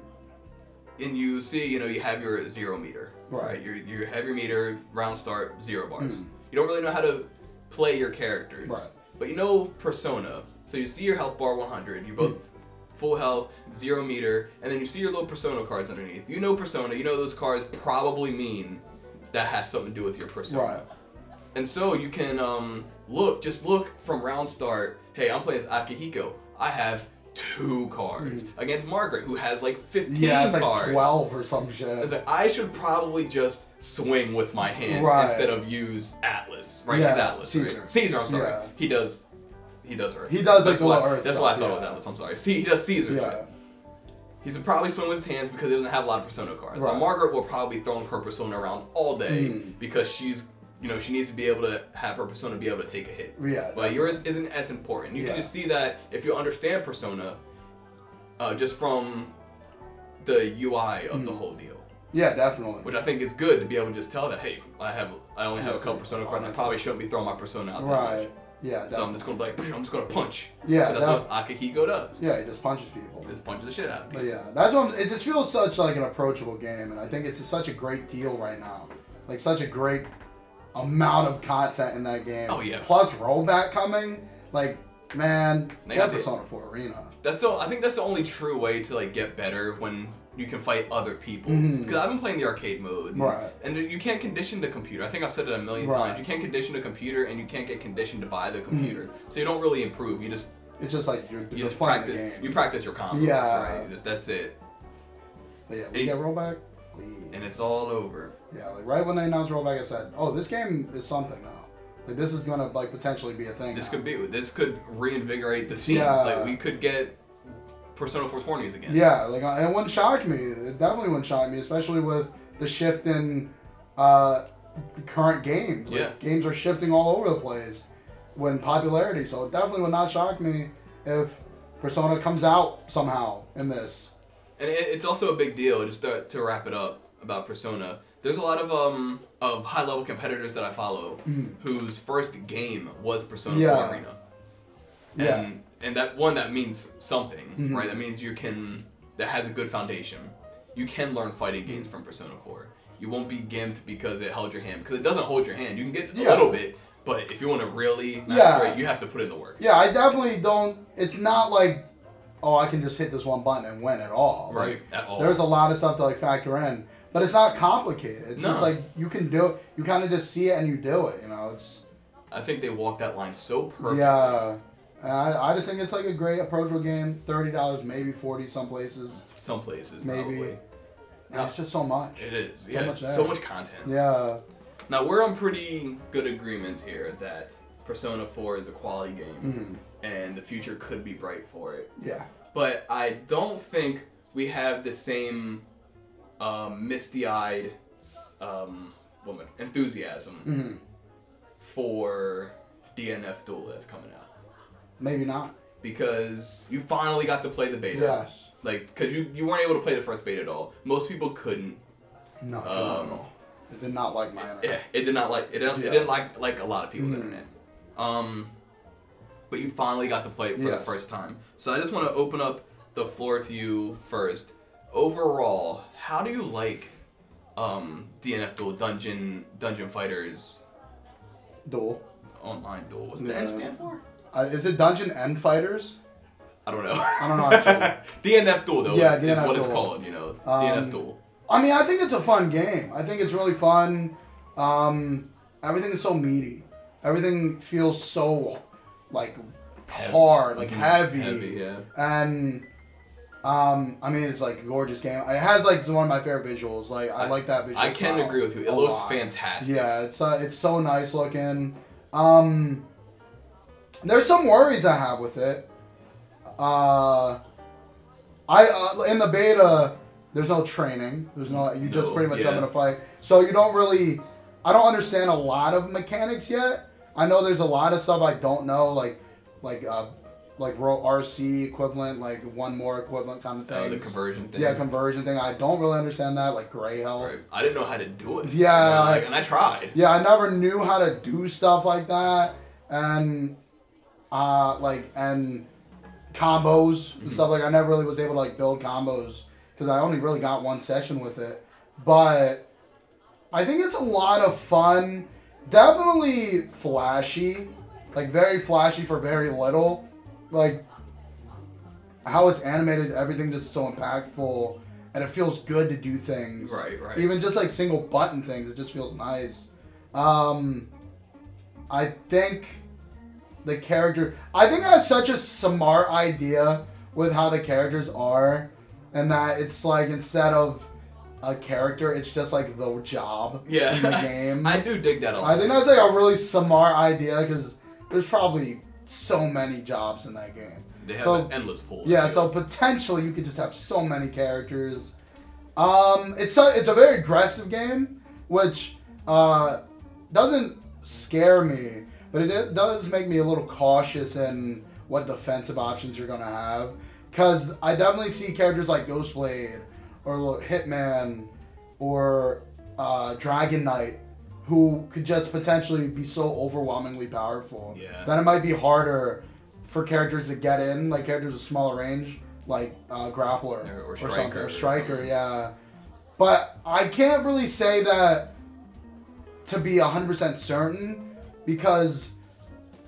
and you see you know you have your zero meter, Right. right? You you have your meter round start zero bars. Mm. You don't really know how to play your characters, Right. but you know Persona, so you see your health bar 100. You're both full health, zero meter, and then you see your little Persona cards underneath. You know Persona. You know those cards probably mean that has something to do with your Persona. right. And so you can um, look, just look from round start. Hey, I'm playing as Akihiko. I have two cards against Margaret, who has like 15 Mm-hmm. Yeah, it's like cards. twelve or some shit. It's like I should probably just swing with my hands Right. instead of use Atlas, right? Yeah, He's Atlas, Caesar. right? Caesar, I'm sorry. Yeah. He does, he does Earth. He does, like, That's the why, Earth That's why I stuff, thought it was yeah. Atlas. I'm sorry. See, he does Caesar. yeah. He's probably swing with his hands because he doesn't have a lot of Persona cards. Now Right. Margaret will probably be throwing her Persona around all day Mm. because she's, you know, she needs to be able to have her Persona be able to take a hit. Yeah. But yours isn't as important. You Yeah. can just see that if you understand Persona, uh, just from the UI of the Mm. whole deal. Yeah, definitely. Which I think is good to be able to just tell that, hey, I have, I only have a couple Persona cards. I probably shouldn't be throwing my Persona out that Right. much. Yeah, So I'm just gonna be like, I'm just gonna punch. Yeah, that's that- what Akihiko does. Yeah, he just punches people. He just punches the shit out of But people. yeah, that's what I'm, it just feels such like an approachable game, and I think it's such a great deal right now. Like such a great amount of content in that game. Oh, yeah. Plus rollback coming. Like, man, They yeah, got the- Persona 4 Arena. That's the I think that's the only true way to like get better when you can fight other people. Because I've been playing the arcade mode, Right. and you can't condition the computer. I think I've said it a million Right. times. You can't condition the computer, and you can't get conditioned to buy the Mm-hmm. computer. So you don't really improve. You just It's just like you're, you just practice. You practice your combos. Yeah. Right. You just, that's it, But yeah, we It- get rollback. Please. and it's all over. Yeah, like right when they announced rollback, I said, "Oh, this game is something now. Like this is gonna like potentially be a thing." This now." could be. This could reinvigorate the scene. Yeah. Like we could get Persona 420s again. Yeah, like uh, it wouldn't shock me. It definitely wouldn't shock me, especially with the shift in uh, current games. Like, Yeah. games are shifting all over the place when popularity. So it definitely would not shock me if Persona comes out somehow in this. And it's also a big deal. Just to, to wrap it up about Persona, there's a lot of um of high level competitors that I follow whose first game was Persona. Yeah. 4 Arena. Yeah. And and that one that means something, Mhm. right? That means you can that has a good foundation. You can learn fighting games from Persona 4. You won't be gimped because it held your hand because it doesn't hold your hand. You can get a Yeah. little bit, but if you want to really master Yeah. it, you have to put in the work. Yeah, I definitely don't. It's not like, oh, I can just hit this one button and win at all. Right, Like, at all. There's a lot of stuff to like factor in, but it's not complicated. It's just like you can do it. You kind of just see it and you do it. You know, it's I think they walked that line so perfectly. yeah. I, I just think it's like a great approachable game. Thirty dollars, maybe forty some places. Some places, Maybe. probably. And it's just so much. It is. So Yeah, much so much content. Yeah. Now we're on pretty good agreements here that Persona 4 is a quality game Mhm. and the future could be bright for it. Yeah. But I don't think we have the same um, misty-eyed um, woman enthusiasm hmm for DNF Duel that's coming out Maybe not. because you finally got to play the beta. Yes. Like, because you, you weren't able to play the first beta at all. Most people couldn't. No. Um. It did not like my internet. Yeah, it did not like it. Didn't, Yeah. It didn't like like a lot of people's Mhm. internet. Um, but you finally got to play it for Yeah. the first time. So I just want to open up the floor to you first. Overall, how do you like um, DNF Duel Dungeon Dungeon Fighters Duel. Online Duel? What's the Yeah. N stand for? Uh, is it Dungeon End Fighters? I don't know. I don't know, actually. DNF Duel though Yeah, is, is what it's called. You know, Um, DNF Duel. I mean, I think it's a fun game. I think it's really fun. Um, everything is so meaty. Everything feels so like hard, like Mhm. heavy. Heavy, yeah. And um, I mean, it's like a gorgeous game. It has like one of my favorite visuals. Like I, I- like that visual. I can agree with you. It looks lot. fantastic. Yeah, it's uh, it's so nice looking. Um, there's some worries I have with it. Uh, I uh, in the beta, there's no training. There's no you just No, pretty much yeah. jump in a fight. So you don't really. I don't understand a lot of mechanics yet. I know there's a lot of stuff I don't know, like like uh, like ro- RC equivalent, like one more equivalent kind of thing. the conversion thing. yeah, conversion thing. I don't really understand that, like gray health. Right. I didn't know how to do it. Yeah, You know, like, and I tried. Yeah, I never knew how to do stuff like that, and uh, like and combos and stuff like. I never really was able to like build combos because I only really got one session with it. But I think it's a lot of fun. Definitely flashy, like very flashy for very little. Like how it's animated, everything just so impactful, and it feels good to do things. Right, right. Even just like single button things, it just feels nice. Um, I think the character. I think that's such a smart idea with how the characters are, and that it's like instead of a character, it's just like the job Yeah. in the game. I do dig that a lot. I think that's like a really smart idea because there's probably so many jobs in that game. They have so- an endless pool. Yeah, so potentially you could just have so many characters. Um, it's a it's a very aggressive game, which uh, doesn't scare me, but it does make me a little cautious in what defensive options you're gonna have. Cause I definitely see characters like Ghostblade or Hitman or uh, Dragon Knight who could just potentially be so overwhelmingly powerful Yeah. that it might be harder for characters to get in, like characters with smaller range, like uh, Grappler Or- or Striker or or Striker, something. yeah. But I can't really say that to be 100% certain because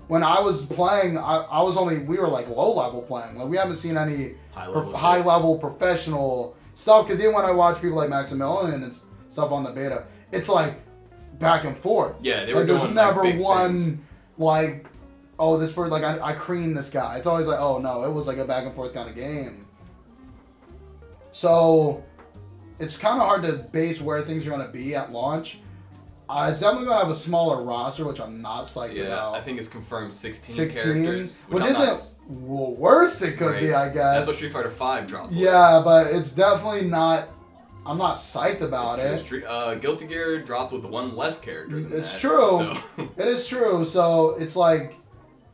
when I was playing, I, I was only, we were like low level playing. Like, we haven't seen any High pro- level. high level professional stuff because even when I watch people like Maximilian and stuff on the beta, it's like back and forth. Yeah, they were like, there's doing never like, one things. like, oh, this person like I, I creamed this guy. It's always like, oh no, it was like a back and forth kind of game. So it's kind of hard to base where things are going to be at launch. Uh, it's definitely going to have a smaller roster, which I'm not psyched Yeah, about. I think it's confirmed 16, 16, characters, which I'm isn't not s- well, worse. It could be. I guess. That's what Street Fighter Five dropped. Yeah, but it's definitely not. I'm not psyched about It's it. true. Uh, Guilty Gear dropped with one less character. than It's that, true. so- It is true. So it's like,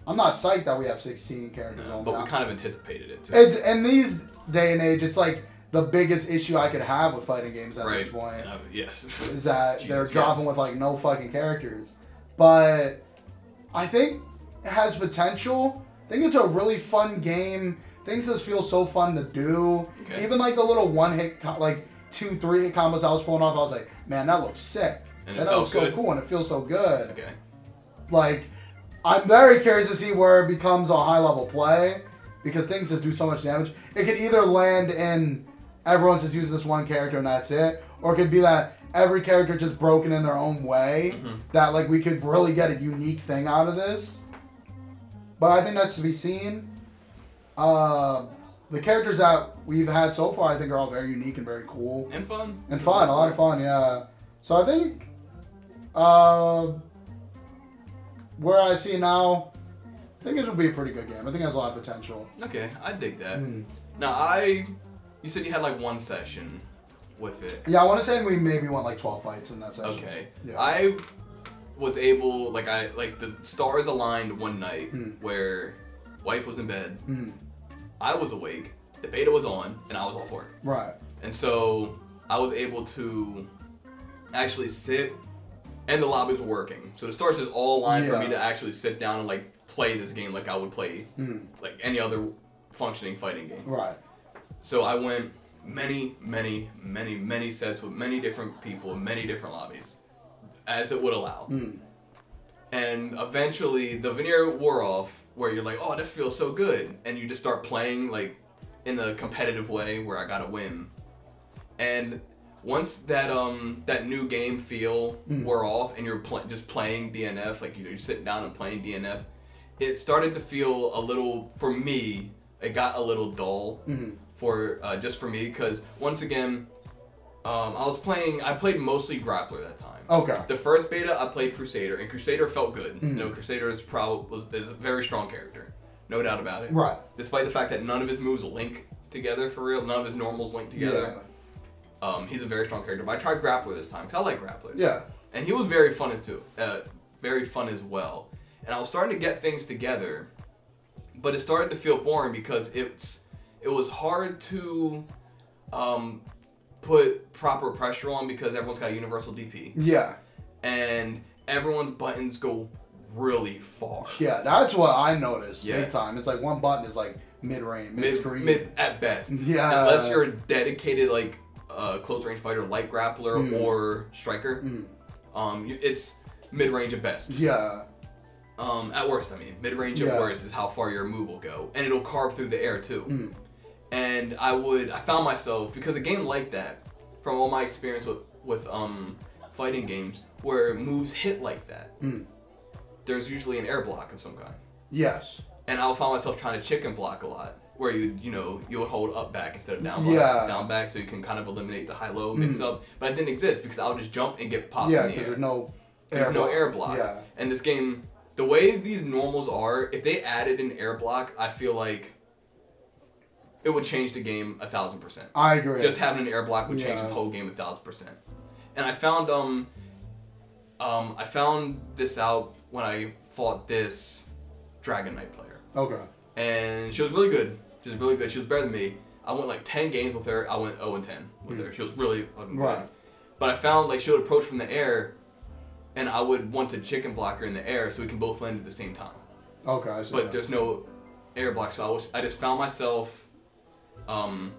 I'm not psyched that we have 16 characters No, but now. we kind of anticipated it too. It's, in these day and age, it's like the biggest issue I could have with fighting games at right. this point. I- yes. is that they're dropping yes. with like no fucking characters. But I think it has potential. I think it's a really fun game. Things just feel so fun to do. Okay. Even like the little one hit, like two, three combos I was pulling off, I was like, man, that looks sick. And it that looks so cool and it feels so good. Okay. Like, I'm very curious to see where it becomes a high level play because things just do so much damage. It could either land in everyone just uses this one character and that's it, or it could be that every character just broken in their own way. Mhm. That like we could really get a unique thing out of this. But I think that's to be seen. Uh, the characters that we've had so far, I think, are all very unique and very cool And fun. and fun. A lot of fun, yeah. So I think uh, where I see now, I think it will be a pretty good game. I think it has a lot of potential. Okay, I dig that. Mm. Now I, you said you had like one session with it. Yeah, I want to say we maybe went like 12 fights in that session. Okay. Yeah. I was able, like I, like the stars aligned one night Hmm. where wife was in bed, Mm. I was awake, the beta was on, and I was off work. Right. And so I was able to actually sit, and the lobbies were working. So the stars is all aligned for me to actually sit down and like play this game like I would play Mm. like any other functioning fighting game. Right. So I went many, many, many, many sets with many different people, in many different lobbies, as it would allow. Mm. And eventually, the veneer wore off, where you're like, "Oh, that feels so good," and you just start playing like in a competitive way where I gotta win. And once that um that new game feel Mm. wore off, and you're pl- just playing DNF, like you're sitting down and playing DNF, it started to feel a little for me. It got a little dull Mhm. for uh, just for me because once again, um, I was playing. I played mostly grappler that time. Okay. The first beta, I played Crusader, and Crusader felt good. Mhm. You know, Crusader is probably is a very strong character, no doubt about it. Right. Despite the fact that none of his moves link together for real, none of his normals link together. Um, he's a very strong character. But I tried Grappler this time because I like Grapplers. Yeah. And he was very fun as too, uh, very fun as well. And I was starting to get things together, but it started to feel boring because it's it was hard to um, put proper pressure on because everyone's got a universal DP Yeah. and everyone's buttons go really far. Yeah. That's what I noticed Yeah. big time. It's like one button is like mid range, mid screen. mid at best. Yeah. Unless you're a dedicated like uh, close range fighter light grappler Mm. or striker, Mm. um, it's mid range at best. Yeah. Um, at worst, I mean, mid range at Yeah. worst is how far your move will go, and it'll carve through the air too. Mm. And I would, I found myself because a game like that, from all my experience with with um fighting games where moves hit like that, Mm. there's usually an air block of some kind. Yes. and I'll find myself trying to chicken block a lot, where you you know you would hold up back instead of down block, Yeah. down back, so you can kind of eliminate the high low mix Mhm. up. But it didn't exist because I would just jump and get popped Yeah. in the air. there's no There's no block. air block. Yeah. And this game, the way these normals are, if they added an air block, I feel like it would change the game a thousand percent. I agree. Just having an air block would change Yeah. this whole game a thousand percent. And I found um um I found this out when I fought this Dragon Knight player. okay. And she was really good. She was really good. She was better than me. I went like ten games with her. I went 0 and 10 with her. She was really fucking good. Right. But I found like she would approach from the air and I would want to chicken block her in the air so we can both land at the same time. Okay. But that. there's no air block, so I was I just found myself um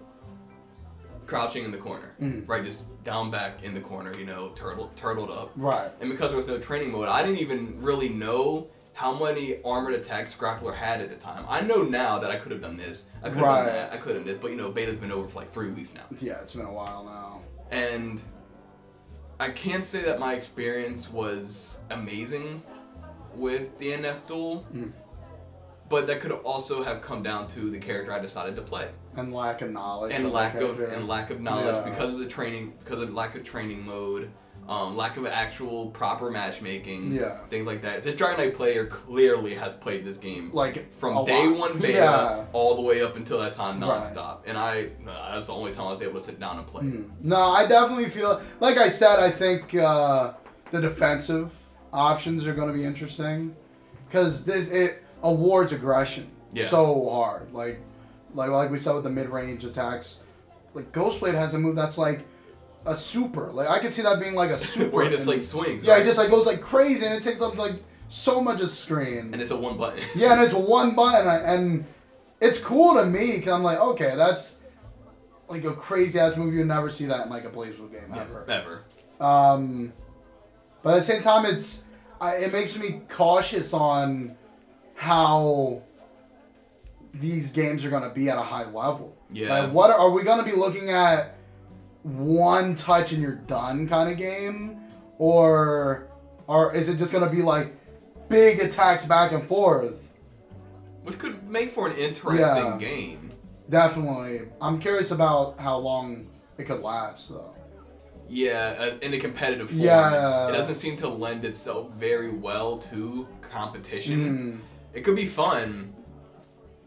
crouching in the corner, Mhm. right? Just down back in the corner, you know, turtle turtled up. Right. And because there was no training mode, I didn't even really know how many armored attacks Grappler had at the time. I know now that I could have done this. I could have Right. done that. I could have done this. But you know, beta's been over for like three weeks now. Yeah, it's been a while now. And I can't say that my experience was amazing with DNF Duel. Mhm. But that could also have come down to the character I decided to play. And lack of knowledge. and of lack of and lack of knowledge Yeah. because of the training because of lack of training mode um, lack of actual proper matchmaking Yeah. things like that this dragon knight player clearly has played this game like from day lot. one beta Yeah. all the way up until that time Right. nonstop and i uh, that's the only time i was able to sit down and play Mm. No, I definitely feel like I said. I think uh, the defensive options are going to be interesting because this it awards aggression Yeah. so hard. Like, like like we said with the mid range attacks, like Ghostblade has a move that's like a super. Like I could see that being like a super. where he just and- like swings yeah, right? he just like goes like crazy and it takes up like so much of screen. and it's a one button Yeah, and it's one button, and it's cool to me because I'm like, okay, that's like a crazy ass movie. You'd never see that in like a playable game ever. ever Um, but at the same time, it's I, it makes me cautious on how these games are going to be at a high level. Yeah. Like, what are, are we going to be looking at? One touch and you're done kind of game, or or is it just going to be like big attacks back and forth? which could make for an interesting Yeah. game Definitely. I'm curious about how long it could last, though. Yeah, uh, in a competitive form. Yeah. It doesn't seem to lend itself very well to competition. Mm. It could be fun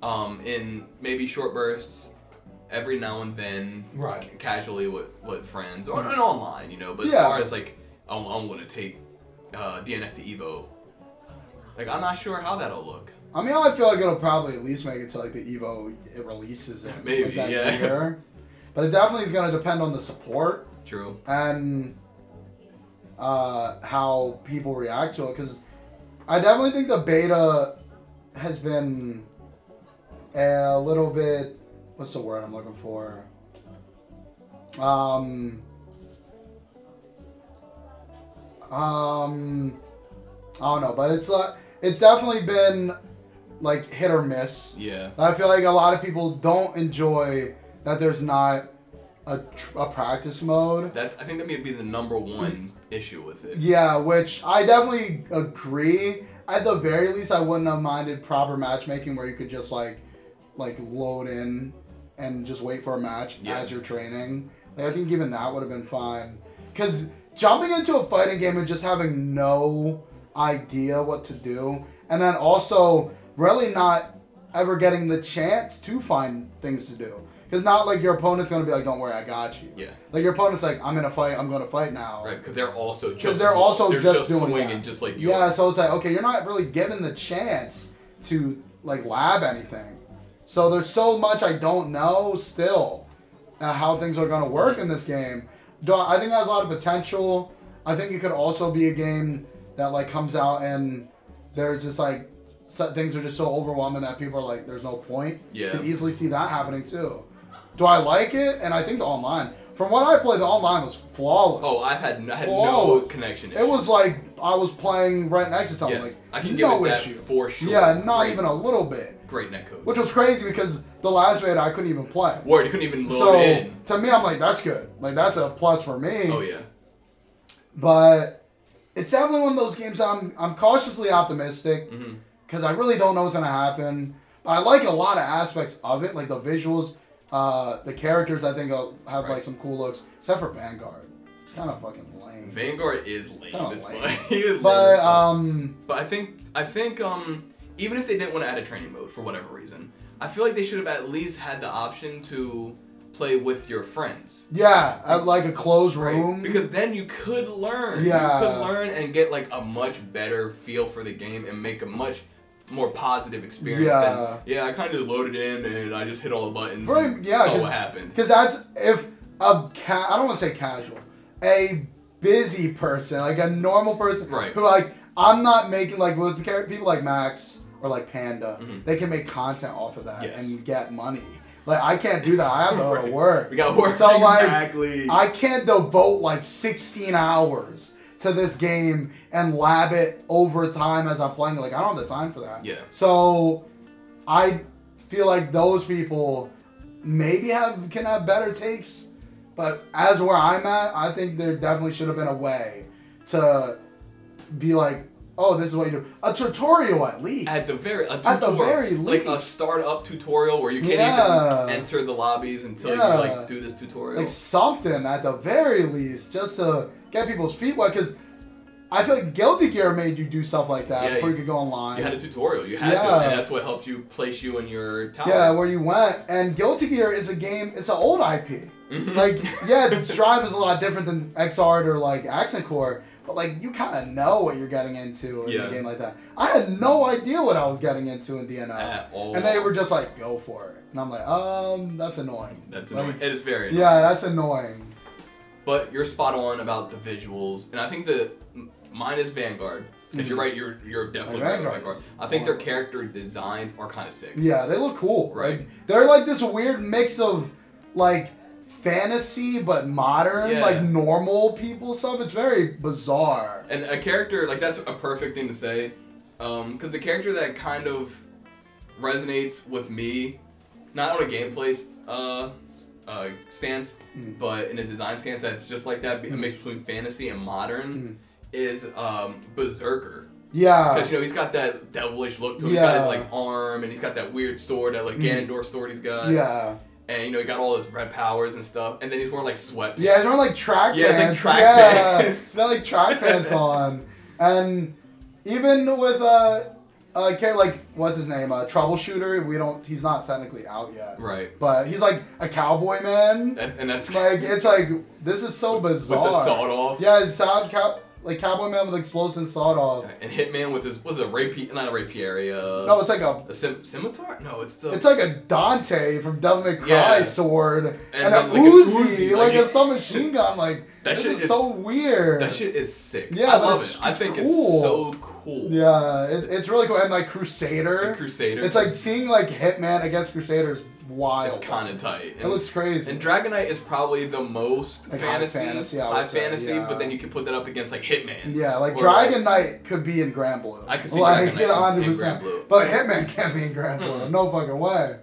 um, in maybe short bursts, every now and then, Right. ca- casually with, with friends, or and online, you know. But as Yeah. far as like, I'm, to take uh, DNF to Evo, like, I'm not sure how that'll look. I mean, I feel like it'll probably at least make it to like the Evo it releases in Maybe, like, that yeah. year. But it definitely is going to depend on the support True. and uh, how people react to it. Because I definitely think the beta has been a little bit. What's the word I'm looking for? Um. Um. I don't know, but it's uh, it's definitely been like hit or miss. Yeah. I feel like a lot of people don't enjoy that there's not a, tr- a practice mode. That's. I think that may be the number one issue with it. Yeah, which I definitely agree. At the very least, I wouldn't have minded proper matchmaking where you could just like, like load in and just wait for a match Yeah. as you're training. Like I think even that would have been fine. Cause jumping into a fighting game and just having no idea what to do, and then also really not ever getting the chance to find things to do. Cause not like your opponent's gonna be like, "Don't worry, I got you." Yeah. Like your opponent's like, "I'm in a fight. I'm gonna fight now." Right, because they're also just Because they're also they're just, doing swinging that. just like you. yeah. are. So it's like okay, you're not really given the chance to like lab anything. So there's so much I don't know still uh, how things are gonna work in this game. Do I I think it has a lot of potential. I think it could also be a game that like comes out and there's just like so, things are just so overwhelming that people are like, there's no point. Yeah. You can easily see that happening too. Do I like it? And I think the online, from what I played, the online was flawless. Oh, I had I had no Flawless. connection. It was like I was playing right next to someone. Yes, Like I can give no it that issue. for sure. Yeah, not Great- even a little bit. great netcode. Which was crazy because the last beta I couldn't even play. Word, you couldn't even load So in. to me, I'm like, that's good. Like that's a plus for me. Oh yeah. But it's definitely one of those games that I'm I'm cautiously optimistic mm-hmm. because I really don't know what's gonna happen. But I like a lot of aspects of it, like the visuals, uh, the characters. I think uh, have Right. like some cool looks, except for Vanguard. It's kind of fucking lame. Vanguard is lame Kinda lame. he is lame But um, But I think I think um even if they didn't want to add a training mode for whatever reason, I feel like they should have at least had the option to play with your friends. yeah, at like a closed Right? room. Because then you could learn. Yeah. You could learn and get like a much better feel for the game and make a much more positive experience Yeah. than yeah, I kind of loaded in and I just hit all the buttons Pretty- yeah, saw what happened. Because that's if a ca- I don't want to say casual, a busy person, like a normal person, Right. Who like I'm not making like with people like Max or like Panda, Mhm. they can make content off of that Yes. and get money. Like I can't do that. I have to Right. work. We got work So, like, exactly. I can't devote like 16 hours to this game and lab it over time as I'm playing. Like I don't have the time for that. Yeah. So I feel like those people maybe have can have better takes, but as where I'm at, I think there definitely should have been a way to be like, oh, this is what you do. A tutorial at least. At the very a At the tutorial, very like a least. startup tutorial where you can't Yeah. even enter the lobbies until Yeah. you like do this tutorial. like something at the very least, just to get people's feet wet. Because I feel like Guilty Gear made you do stuff like that Yeah, before you you- could go online. you had a tutorial. You had to, and that's what helped you place you in your tower. yeah, where you went. And Guilty Gear is a game. It's an old IP. Mhm. Like, yeah, its Strive is a lot different than Xrd or like Accent Core, but like you kind of know what you're getting into in Yeah. a game like that. I had no idea what I was getting into in DNF, at all. and they were just like, "Go for it," and I'm like, "Um, that's annoying." That's Like, annoying. it is very annoying. Yeah, that's annoying. But you're spot on about the visuals, and I think the mine is Vanguard. Because you're mm-hmm. right, you're you're definitely right, Vanguard Vanguard. I think their character designs are kind of sick. Yeah, they look cool. Right. Like, they're like this weird mix of like fantasy but modern, Yeah. like normal people stuff. It's very bizarre. And a character like that's a perfect thing to say, um, because the character that kind of resonates with me, not on a gameplay uh, uh, stance, Mm. but in a design stance that's just like that, a Mm. mix between fantasy and modern, Mm. is um, Berserker. Yeah. Because you know he's got that devilish look to him. He's Yeah. got his like arm, and he's got that weird sword, that like Mm. Ganondorf sword he's got. yeah. And you know he got all his red powers and stuff, and then he's wearing like sweatpants. Yeah, he's wearing like track pants. Yeah, it's like track yeah, pants. he's got like track pants on, and even with uh, uh, like what's his name, uh, troubleshooter. We don't. He's not technically out yet, right. but he's like a cowboy man. That, and that's Like it's like this is so bizarre. with the sawed off. Yeah, it's sound cow like cowboy man with explosion sawed off. And Hitman with his was it a rapier? Not a rapier. Uh, No, it's like a. a sim- scimitar. No, it's the. It's like a Dante from Devil May Cry Yeah. sword and, And a like, Uzi, Uzi, like, like a submachine gun. Like That this shit is is- so weird. that shit is sick. Yeah, I love it. I think cool. it's so cool. Yeah, it, it's really cool. And like Crusader, And Crusader. it's like seeing like Hitman against Crusader is wild. it's kind of tight. It looks crazy. And Dragon Knight is probably the most Like high fantasy, fantasy, I would high fantasy, yeah. but then you can put that up against like Hitman. yeah, like Dragon Knight could be in Granblue. I could see like, Dragon Knight in- in 100%. Granblue. But Hitman can't be in Granblue. Mm-mm. No fucking way.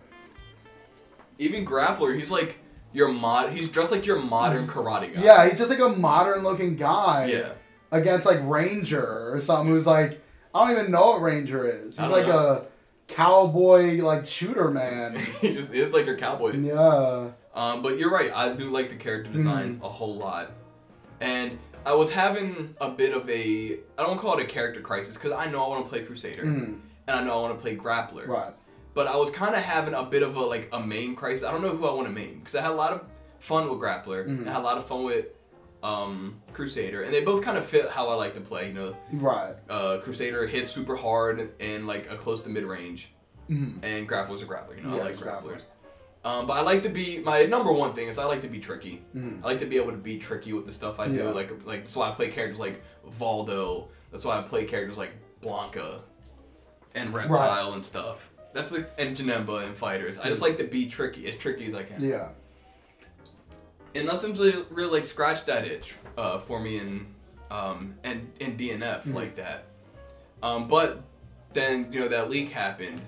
Even Grappler, he's like your mod. He's dressed like your modern karate guy. Yeah, he's just like a modern looking guy. Yeah. Against like Ranger or something who's like I don't even know what Ranger is. He's like know. a cowboy like shooter man. he just is like your cowboy. yeah. Um, but you're right. I do like the character designs Mm. a whole lot, and I was having a bit of a I don't call it a character crisis because I know I want to play Crusader Mm, and I know I want to play Grappler. right. But I was kind of having a bit of a like a main crisis. I don't know who I want to main because I had a lot of fun with Grappler Mhm. and I had a lot of fun with um, Crusader, and they both kind of fit how I like to play. You know, Right. uh, Crusader hits super hard and like a close to mid range, Mm. and Grappler's a grappler. You know, Yeah, I like it's a grappler. grapplers. Um, but I like to be my number one thing is I like to be tricky. Mm. I like to be able to be tricky with the stuff I do. Yeah. Like like that's why I play characters like Voldo. That's why I play characters like Blanka and Reptile and stuff. That's like and Janemba and fighters. I just like to be tricky, as tricky as I can. Yeah. And nothing's really, really like scratched that itch uh, for me in um and in DNF Mhm. like that. Um, but then you know that leak happened.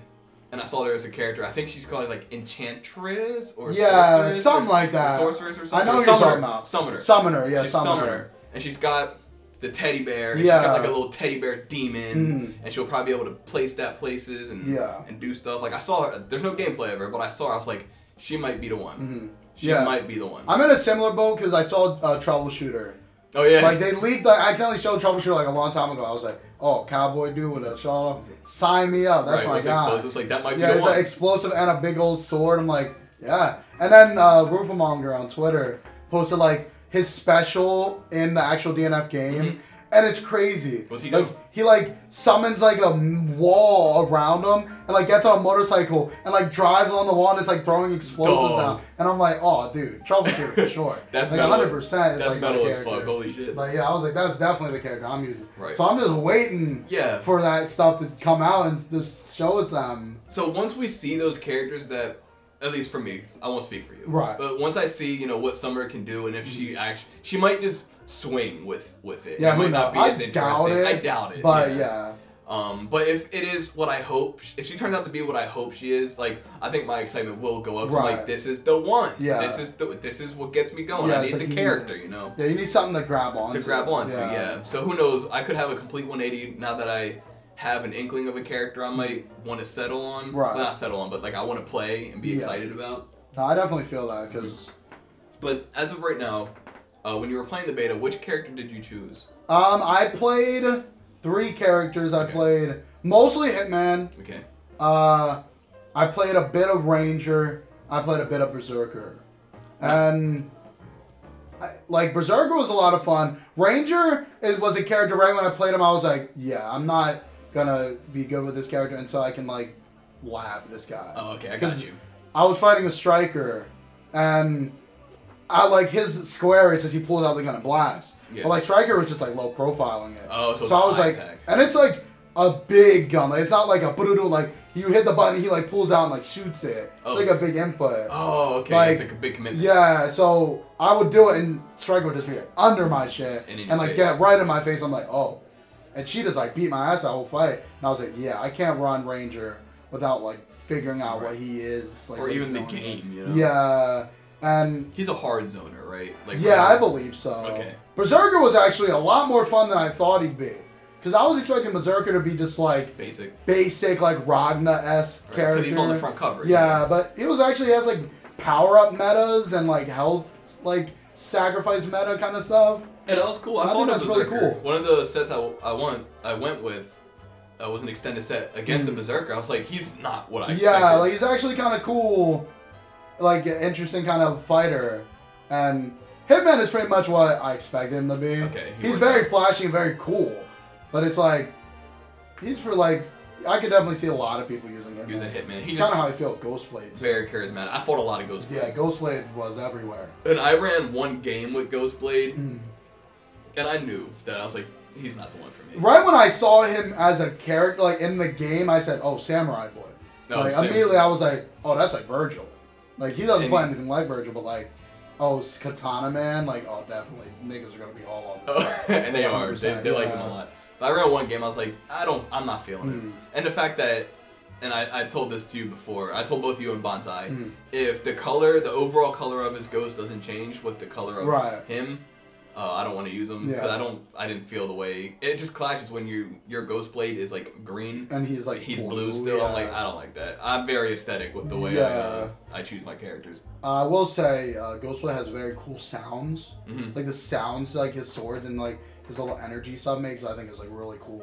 And I saw there was a character. I think she's called like Enchantress or Yeah, something or- like or that. Sorceress or something. I know Or you're Summoner. talking about. Summoner. Summoner, yeah, she's summoner. summoner, and she's got the teddy bear. And Yeah. she's got like a little teddy bear demon, Mhm. and she'll probably be able to place that places and Yeah. and do stuff. Like I saw her. There's no gameplay of her, but I saw her. I was like, she might be the one. Mhm. She Yeah. might be the one. I'm in a similar boat because I saw uh, Troubleshooter. oh yeah. Like they leaked, like I accidentally showed Troubleshooter like a long time ago. I was like, oh, cowboy dude with a shawl, sign me up. That's right, my with guy. explosives. Like that might be Yeah, the it's one. like explosive and a big old sword. I'm like, yeah. And then uh, Roofamonger on Twitter posted like his special in the actual DNF game, Mhm. And it's crazy. What's he like do? he like summons like a wall around him and like gets on a motorcycle and like drives on the wall and it's like throwing explosives Dog. down. And I'm like, oh dude, troubleshooter for sure. That's like metal. 100 percent That's like metal as fuck. Holy shit. Like yeah, I was like, that's definitely the character I'm using. Right. So I'm just waiting yeah. for that stuff to come out and just show us them. So once we see those characters that at least for me, I won't speak for you. Right. But once I see, you know, what Summer can do, and if she mm-hmm. actually, she might just swing with with it. Yeah, it might not be I as doubt interesting. it, I doubt it. But yeah. Um, but if it is what I hope, if she turns out to be what I hope she is, like I think my excitement will go up. Right. like this is the one. Yeah. This is the this is what gets me going. Yeah, I need like the you need character, it. you know, Yeah, you need something to grab on to grab on onto. Yeah. So who knows? I could have a complete 180 now that I have an inkling of a character I might want to settle on. Right. Well, not settle on, but like I want to play and be Yeah. excited about. No, I definitely feel that because But as of right now, uh, when you were playing the beta, which character did you choose? um, I played three characters. I Okay. played mostly Hitman. Okay. Uh, I played a bit of Ranger. I played a bit of Berserker, and I, like Berserker was a lot of fun. Ranger it was a character right when I played him. I was like, yeah, I'm not gonna be good with this character until I can like lab this guy. Oh, okay. I got 'Cause you. I was fighting a striker, and I like his square. It's just he pulls out the gun and blasts. Yeah. But like striker was just like low profiling it. Oh, so, So I was like, and it's like a big gun. Like, it's not like a like you hit the button, he like pulls out and like shoots it. Oh, it's like a big input. Oh, okay. like- it's like a big commitment. Yeah, so I would do it, and Striker would just be like, under my shit And and, like face. get right in my face. I'm like, oh, and she just like beat my ass that whole fight, and I was like, yeah, I can't run Ranger without like figuring out what he is, like or even the game, you know? Yeah, and He's a hard zoner, right? Like yeah, I believe so. Okay. Berserker was actually a lot more fun than I thought he'd be. Because I was expecting Berserker to be just like basic. basic, like Ragna s Right? character. he's on the front cover. Yeah, but he was actually has like power up metas and like health, like sacrifice meta kind of stuff. And that was cool. I, I thought that's was really cool. One of the sets I, I went I went with uh, was an extended set against Mm. a Berserker. I was like, he's not what I yeah, expected. like he's actually kind of cool, like an interesting kind of fighter. And Hitman is pretty much what I expected him to be. Okay, he he's very out. flashy and very cool, but it's like he's for like I could definitely see a lot of people using Hitman. using Hitman. He It's just kind of how I feel Ghostblade. too. very charismatic. I fought a lot of Ghost Yeah, Ghostblade was everywhere. and I ran one game with Ghostblade, Mm. and I knew that I was like, he's not the one for me. Right when I saw him as a character, like in the game, I said, "Oh, Samurai Boy." No, like immediately, I was like, "Oh, that's like Vergil." Like he doesn't And- play anything like Vergil, but like, oh, Katana Man. Like, oh, definitely niggas are gonna be all on this. Oh, and they are. They, 100%, they like him a lot. But I ran one game. I was like, I don't. I'm not feeling Mm. it. And the fact that, and I, I told this to you before. I told both you and Bonsai. Mm. If the color, the overall color of his ghost doesn't change with the color of Right. him, uh, I don't want to use him because Yeah. I don't. I didn't feel the way. It just clashes when you your ghost blade is like green. And he's like He's blue still. I'm like. I don't like that. I'm very aesthetic with the way I, uh, I choose my characters. I will say, uh, Ghostblade has very cool sounds. hmm Like the sounds, like his swords and like his little energy sub makes, I think is like really cool.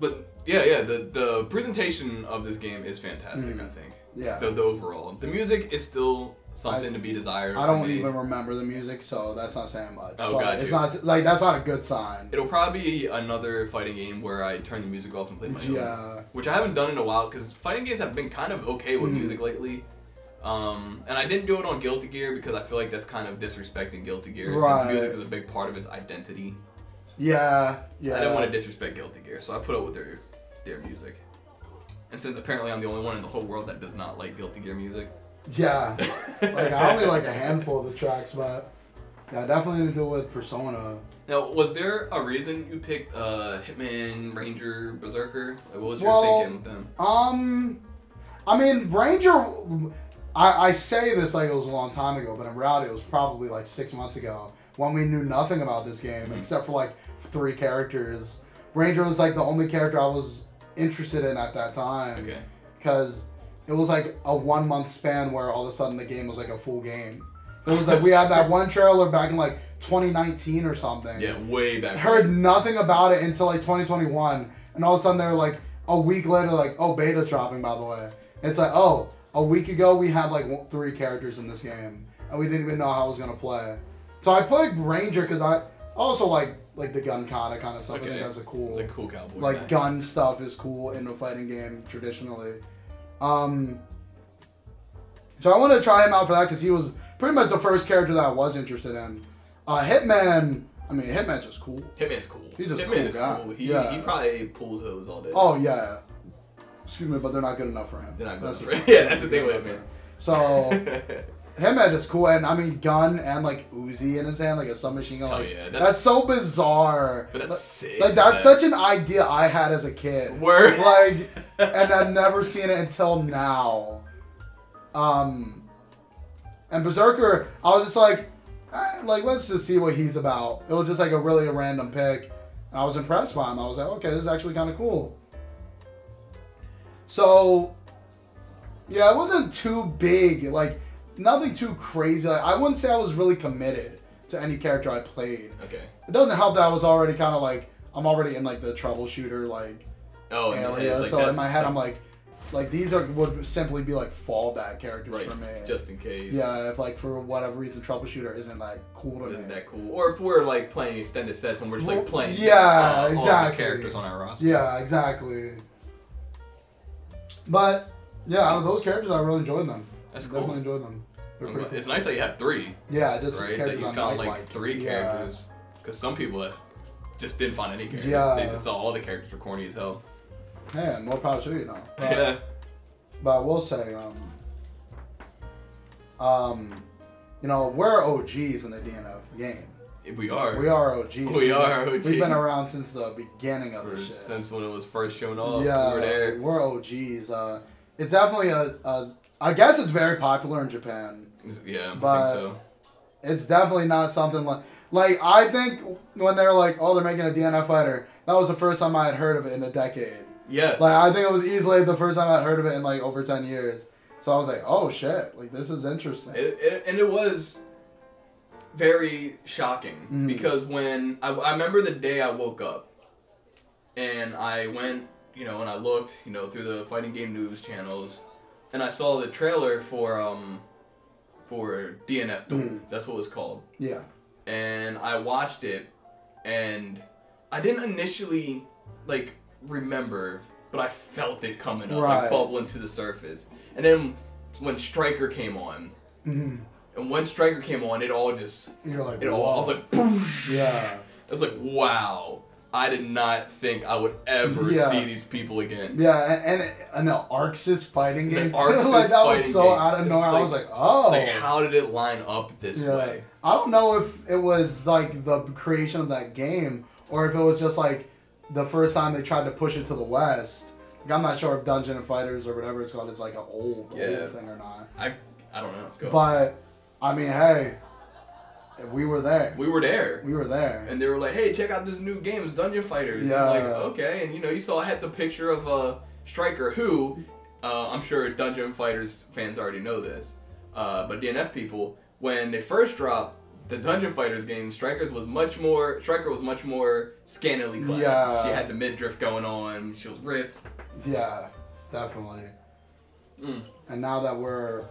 But yeah, yeah. The the presentation of this game is fantastic. Mhm. I think. Yeah. the, the overall. The music is still something to be desired. I don't even remember the music, so that's not saying much. Oh, So, got It's not like that's not a good sign. It'll probably be another fighting game where I turn the music off and play my own. Yeah. Which I haven't done in a while because fighting games have been kind of okay with Mhm. music lately. Um, and I didn't do it on Guilty Gear because I feel like that's kind of disrespecting Guilty Gear Right. since music is a big part of its identity. Yeah. Yeah. I didn't want to disrespect Guilty Gear, so I put up with their their music. And since apparently I'm the only one in the whole world that does not like Guilty Gear music. Yeah. like I only like a handful of the tracks, but yeah, definitely to do with Persona. Now, was there a reason you picked uh, Hitman, Ranger, Berserker? Like, what was your Well, thinking with them? Um, I mean Ranger. I, I say this like it was a long time ago, but in reality, it was probably like six months ago when we knew nothing about this game Mhm. except for like three characters. Ranger was like the only character I was interested in at that time. Okay. because it was like a one month span where all of a sudden the game was like a full game. It was like we had that one trailer back in like 2019 or something. Yeah, way back. Heard nothing about it until like 2021, and all of a sudden they were like a week later, like, oh, beta's dropping by the way. It's like, oh, a week ago we had like three characters in this game, and we didn't even know how I was gonna play. So I played Ranger because I also like like the gun kata kind of stuff. I think that's a cool Like cool cowboy. like guy. gun stuff is cool in a fighting game traditionally. Um, so I want to try him out for that because he was pretty much the first character that I was interested in. Uh, Hitman, I mean Hitman's just cool. Hitman's cool. He's just Hitman cool is guy. cool. He, Yeah. he probably pulls those all day. Oh yeah, excuse me, but they're not good enough for him. They're not good That's enough for- thing. yeah, that's the thing with not him, Him is just cool, and I mean, gun and like Uzi in his hand, like a submachine gun. Oh, Like, yeah, that's, that's- so bizarre. but that's like, sick. like that's man. such an idea I had as a kid. Word. Like, and I've never seen it until now. Um, and Berserker, I was just like, eh, like let's just see what he's about. It was just like a really a random pick. And I was impressed by him. I was like, okay, this is actually kind of cool. So, yeah, it wasn't too big, like nothing too crazy. Like, I wouldn't say I was really committed to any character I played. Okay. It doesn't help that I was already kind of like I'm already in like the troubleshooter like Oh, area. like so in my head, I'm like, like these are would simply be like fallback characters right, for me. just in case. yeah, if like for whatever reason troubleshooter isn't like cool to Isn't me. that cool? Or if we're like playing extended sets and we're just like playing. yeah, uh, all the exactly. characters on our roster. Yeah, exactly. But yeah, out of those characters, I really enjoyed them. That's I cool. Definitely enjoyed them. They're pretty cool. It's nice that you have three, Yeah, just right? That you found might like three Yeah. characters. Because some people just didn't find any characters. Yeah. They saw all the characters were corny as hell. Man, more power to you, know. But, Yeah. but I will say, um, um, you know, we're OGs in the DNF game. We are. We are OGs. We We've are been- OGs. We've been around since the beginning of shit. since when it was first shown off. yeah, We were there. we're OGs. Uh, it's definitely a, a. I guess it's very popular in Japan. Yeah, I But- think so. It's definitely not something like. Like I think when they're like, oh, they're making a DNF fighter. That was the first time I had heard of it in a decade. Yeah. Like I think it was easily the first time I'd heard of it in like over ten years. So I was like, oh shit, like this is interesting. It, it, and it was very shocking Mhm. because when I, I remember the day I woke up and I went, you know, and I looked, you know, through the fighting game news channels, and I saw the trailer for um for DNF Duel. Mhm. That's what it was called. yeah. and I watched it, and I didn't initially like remember, but I felt it coming up, Right. like bubbling to the surface. And then when Striker came on, hmm and when Striker came on, it all just You're like, it all I was like, Boosh! yeah. I was like, wow. I did not think I would ever Yeah. see these people again. Yeah, and, and an ArcSys fighting game. ArcSys like that was so game. out of nowhere. I was like, oh. Like, how did it line up this Yeah. way? I don't know if it was like the creation of that game or if it was just like the first time they tried to push it to the West. Like, I'm not sure if Dungeon and Fighters or whatever it's called is like an old, Yeah. old thing or not. I I don't know. Go. But I mean, hey, we were there. we were there. We were there. and they were like, "Hey, check out this new game, it's Dungeon Fighters." And I'm Yeah. like, okay, and you know, you saw I had the picture of uh, Striker, who uh, I'm sure Dungeon Fighters fans already know this, uh, but DNF people, when they first dropped the Dungeon Fighters game, Strikers was much more. Striker was much more scantily clad. Yeah. She had the midriff going on. She was ripped. Yeah, definitely. Mm. And now that we're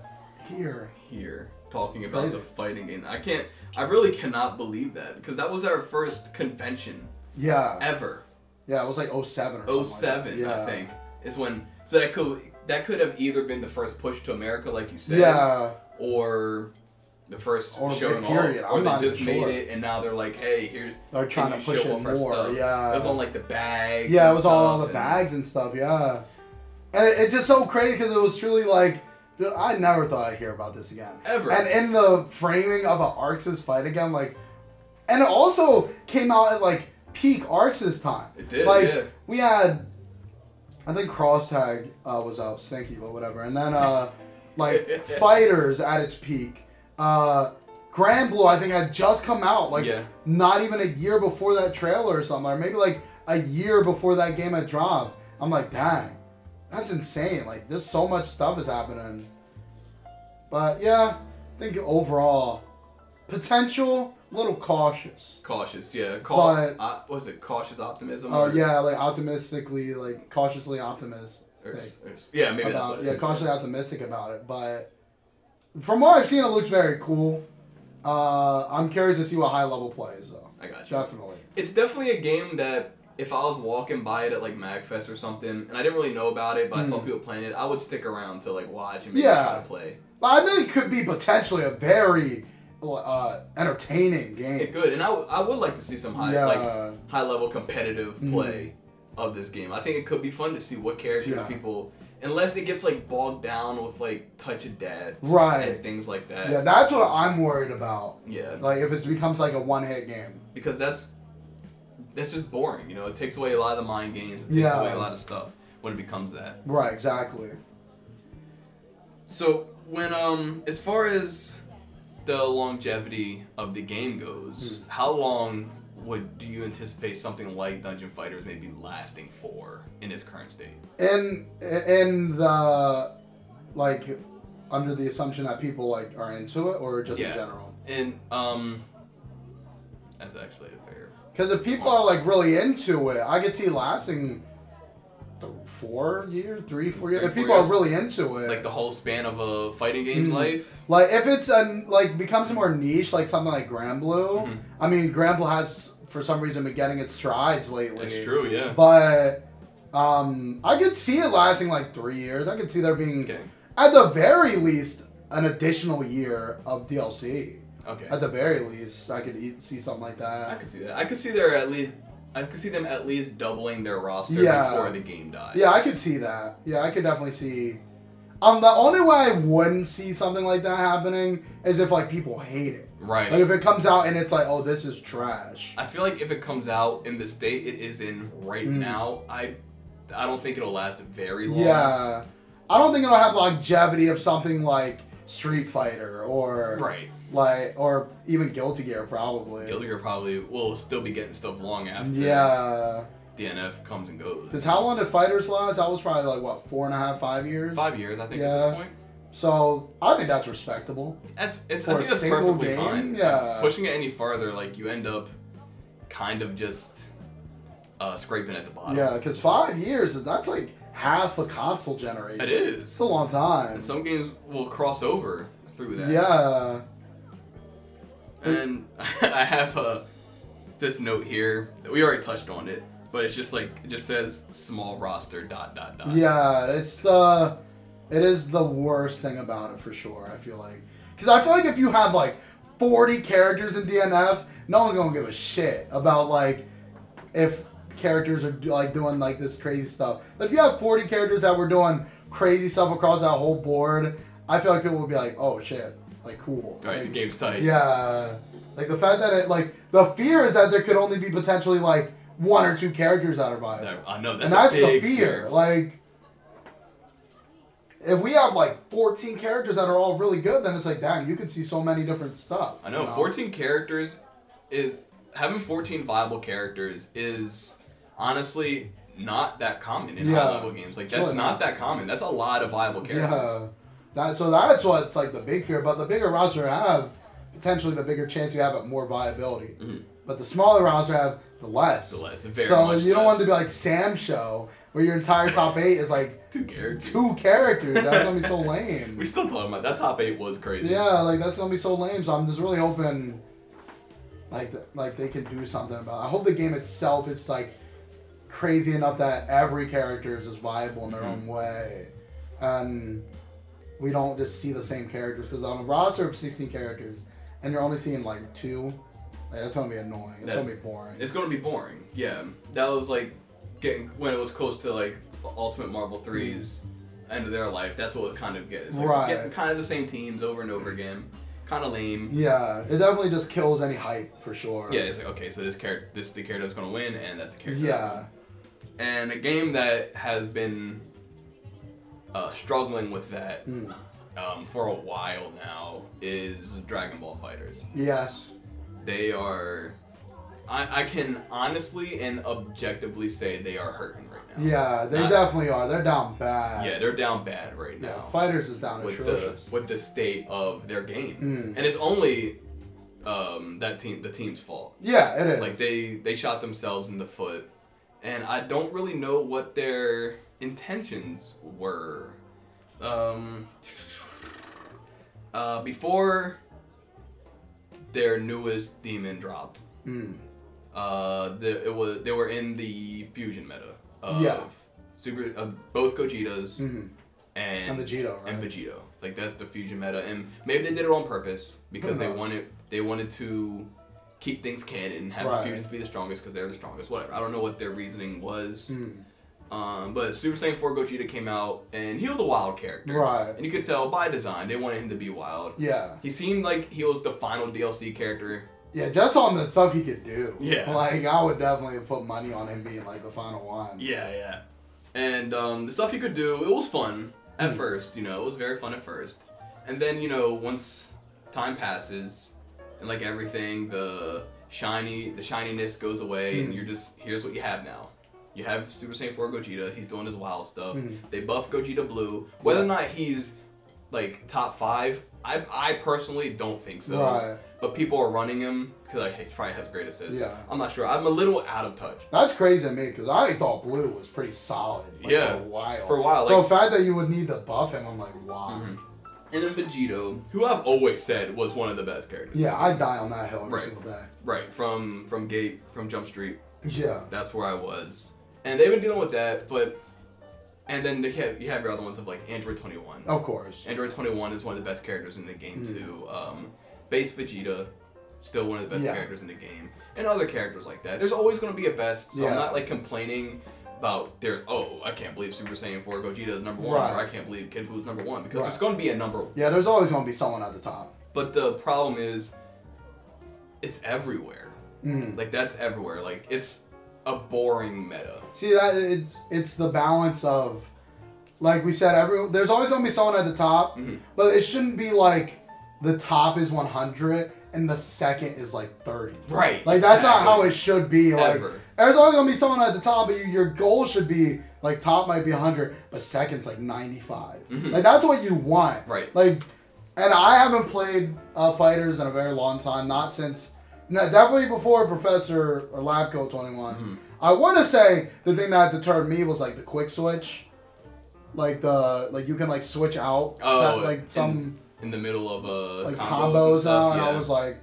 here, Here talking about Crazy. the fighting game, I can't. I really cannot believe that because that was our first convention yeah, ever. yeah, it was like 07 or something. 07, like that. Oh I think, is when. So that could that could have either been the first push to America, like you said, Yeah, or the first Or showing period, off, or I'm they just made sure. it, and now they're like, hey, here's. they're trying to push show it more. stuff? Yeah, It was on like the bags. Yeah, it was all on the bags and stuff. Yeah, and it, it's just so crazy because it was truly like I never thought I'd hear about this again. Ever. And in the framing of an ArcSys fight again, like, and it also came out at like peak ArcSys time. It did, Like yeah. we had, I think Cross Tag uh, was out, Stinky, but whatever, and then uh, like Fighters at its peak. Uh, Granblue, I think, had just come out, like Yeah. not even a year before that trailer or something, or maybe like a year before that game had dropped. I'm like, dang, that's insane. Like, there's so much stuff is happening. But yeah, I think overall, potential, little cautious. Cautious, yeah. Cau- But- uh, was it cautious optimism? Oh or- yeah, like optimistically, like cautiously optimistic. or s- or yeah, maybe that's about what yeah, is, cautiously optimistic about it. But from what I've seen, it looks very cool. Uh, I'm curious to see what high level plays though. I got you. Definitely. It's definitely a game that if I was walking by it at like MagFest or something, and I didn't really know about it, but I saw Hmm. people playing it, I would stick around to like watch and maybe Yeah. try to play. I think it could be potentially a very uh, entertaining game. It could, and I, w- I would like to see some high Yeah. like high level competitive Mhm. play. of this game. I think it could be fun to see what characters Yeah. people, unless it gets like bogged down with like touch of death, Right. and things like that. Yeah, that's what I'm worried about. Yeah, Like if it becomes like a one hit game. because that's that's just boring. You know, it takes away a lot of the mind games. It takes Yeah. away a lot of stuff when it becomes that. Right, exactly. So when um as far as the longevity of the game goes, Hmm. how long would do you anticipate something like Dungeon Fighters maybe lasting for in its current state? In in the like under the assumption that people like are into it or just Yeah. in general. And um that's actually Because if people are like really into it, I could see lasting four years, three, four years. Three, if people years. are really into it, like the whole span of a fighting game's Mhm. life. Like if it's a like becomes more niche, like something like Granblue. Mhm. I mean, Granblue has for some reason been getting its strides lately. It's true, yeah. But um, I could see it lasting like three years. I could see there being, Okay. at the very least, an additional year of DLC. Okay. At the very least, I could e- see something like that. I could see that. I could see their at least I could see them at least doubling their roster Yeah. before the game dies. Yeah, I could see that. Yeah, I could definitely see. Um, the only way I wouldn't see something like that happening is if like people hate it. Right. Like if it comes out and it's like, oh, this is trash. I feel like if it comes out in the state it is in right Mm. now, I I don't think it'll last very long. Yeah, I don't think it'll have longevity of something like Street Fighter or Right. Like or even Guilty Gear probably. Guilty Gear probably will still be getting stuff long after Yeah, DNF comes and goes. because how long did Fighters last? That was probably like what four and a half, five years. Five years, I think, at Yeah. this point. So I think that's respectable. That's it's. For I think that's perfectly game? fine. Yeah. Pushing it any farther, like you end up kind of just uh, scraping at the bottom. Yeah, because five years that's like half a console generation. It is. It's a long time. And some games will cross over through that. Yeah. And I have uh, this note here. We already touched on it, but it's just like it just says small roster dot dot dot. Yeah, it's uh it is the worst thing about it for sure. I feel like because I feel like if you have like forty characters in DNF, no one's gonna give a shit about like if characters are like doing like this crazy stuff. But if you have forty characters that were doing crazy stuff across that whole board, I feel like people would be like, oh shit, like cool. Right, Like, the game's tight. yeah, like the fact that it like the fear is that there could only be potentially like one or two characters that are viable That- I know that's, and that's the fear. Like, if we have like 14 characters that are all really good, then it's like, damn, you could see so many different stuff. I know, you 14 characters is having 14 viable characters is honestly not that common in Yeah. high level games. Like that's really not not. that common. That's a lot of viable characters. Yeah. That so that's what's like the big fear. But the bigger roster you have, potentially the bigger chance you have at more viability. Mhm. But the smaller roster you have, the less. The less, very so you don't less. want to be like SamSho, where your entire top eight is like Two characters. two characters. That's gonna be so lame. We still talking about that top eight was crazy. Yeah, like that's gonna be so lame. So I'm just really hoping, like, th- like they can do something about. It. I hope the game itself is like crazy enough that every character is just viable in their Mhm. own way, and we don't just see the same characters. Because on a roster of 16 characters, and you're only seeing like two, like, that's gonna be annoying. It's gonna be boring. It's gonna be boring. Yeah, that was like getting when it was close to like Ultimate Marvel 3's mm-hmm. end of their life. That's what it kind of gets. Like Right. Getting kind of the same teams over and over again. Kind of lame. Yeah, it definitely just kills any hype for sure. Yeah, it's like okay, so this character, this is the character that's gonna win, and that's the character. Yeah. And a game that has been uh, struggling with that Mm. um, for a while now is Dragon Ball FighterZ. Yes. They are. I, I can honestly and objectively say they are hurting right now. Yeah, they Not- definitely are. They're down bad. Yeah, they're down bad right Yeah, now fighters is down with atrocious. the with the state of their game, Mm. and it's only um, that team the team's fault. Yeah, it is. Like they they shot themselves in the foot, and I don't really know what their intentions were. Um, uh, before their newest demon dropped, Mm. uh, the, it was they were in the fusion meta of Yeah. super of both Gogetas Mhm. and And Vegito, right? and Vegito. Like that's the fusion meta, and maybe they did it on purpose because they wanted they wanted to keep things canon and have Right. the fusions be the strongest because they're the strongest. Whatever. I don't know what their reasoning was. Mm. Um, but Super Saiyan 4 Gogeta came out and he was a wild character. Right. And you could tell by design they wanted him to be wild. Yeah. He seemed like he was the final DLC character. Yeah, just on the stuff he could do. Yeah. Like I would definitely put money on him being like the final one. Yeah, yeah. And um, the stuff he could do, it was fun at Mm. first. You know, it was very fun at first. And then you know, once time passes, and like everything, the shiny, the shininess goes away, and Mm. you're just here's what you have now. You have Super Saiyan 4 Gogeta. He's doing his wild stuff. Mhm. They buff Gogeta Blue. Whether or not he's like top five, I I personally don't think so. Right. But people are running him because like, he probably has great assists. Yeah. I'm not sure. I'm a little out of touch. That's crazy to me because I thought Blue was pretty solid. Like, Yeah. For a while. For a while, so like- the fact that you would need to buff him, I'm like, wow. Mhm. And then Vegito, who I've always said was one of the best characters. Yeah, I die on that hill every Right. single day. Right, from from Gate, from Jump Street, Yeah. that's where I was. And they've been dealing with that, but and then they have, you have your other ones of like Android 21. Of course. Android 21 is one of the best characters in the game Mm. too. Um, Base Vegeta, still one of the best Yeah. characters in the game, and other characters like that. There's always going to be a best, so Yeah. I'm not like complaining about their oh I can't believe Super Saiyan 4 Gogeta is number one, or Right. I can't believe Kid Buu is number one because Right. there's going to be a number one Yeah, there's always gonna be someone at the top. But the problem is, it's everywhere. Mm. Like that's everywhere. Like it's a boring meta. See that it's it's the balance of, like we said, every there's always gonna be someone at the top, Mhm. but it shouldn't be like the top is 100 and the second is like 30. Right. Like that's not how it should be. Like Ever. there's always gonna be someone at the top, but you, your goal should be like top might be 100, but second's like 95. Mhm. Like that's what you want. Right. Like, and I haven't played uh, fighters in a very long time. Not since, no, definitely before Professor or Labco 21. Mhm. I want to say the thing that deterred me was like the quick switch, like the like you can like switch out Oh, that, like some In the middle of uh like combos, and stuff, now, and yeah. I was like,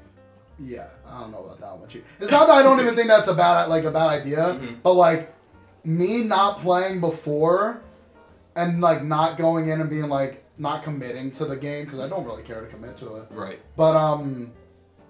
yeah, I don't know about that one. It's not that I don't even think that's a bad like a bad idea, Mhm. but like me not playing before and like not going in and being like not committing to the game because I don't really care to commit to it. right. But um,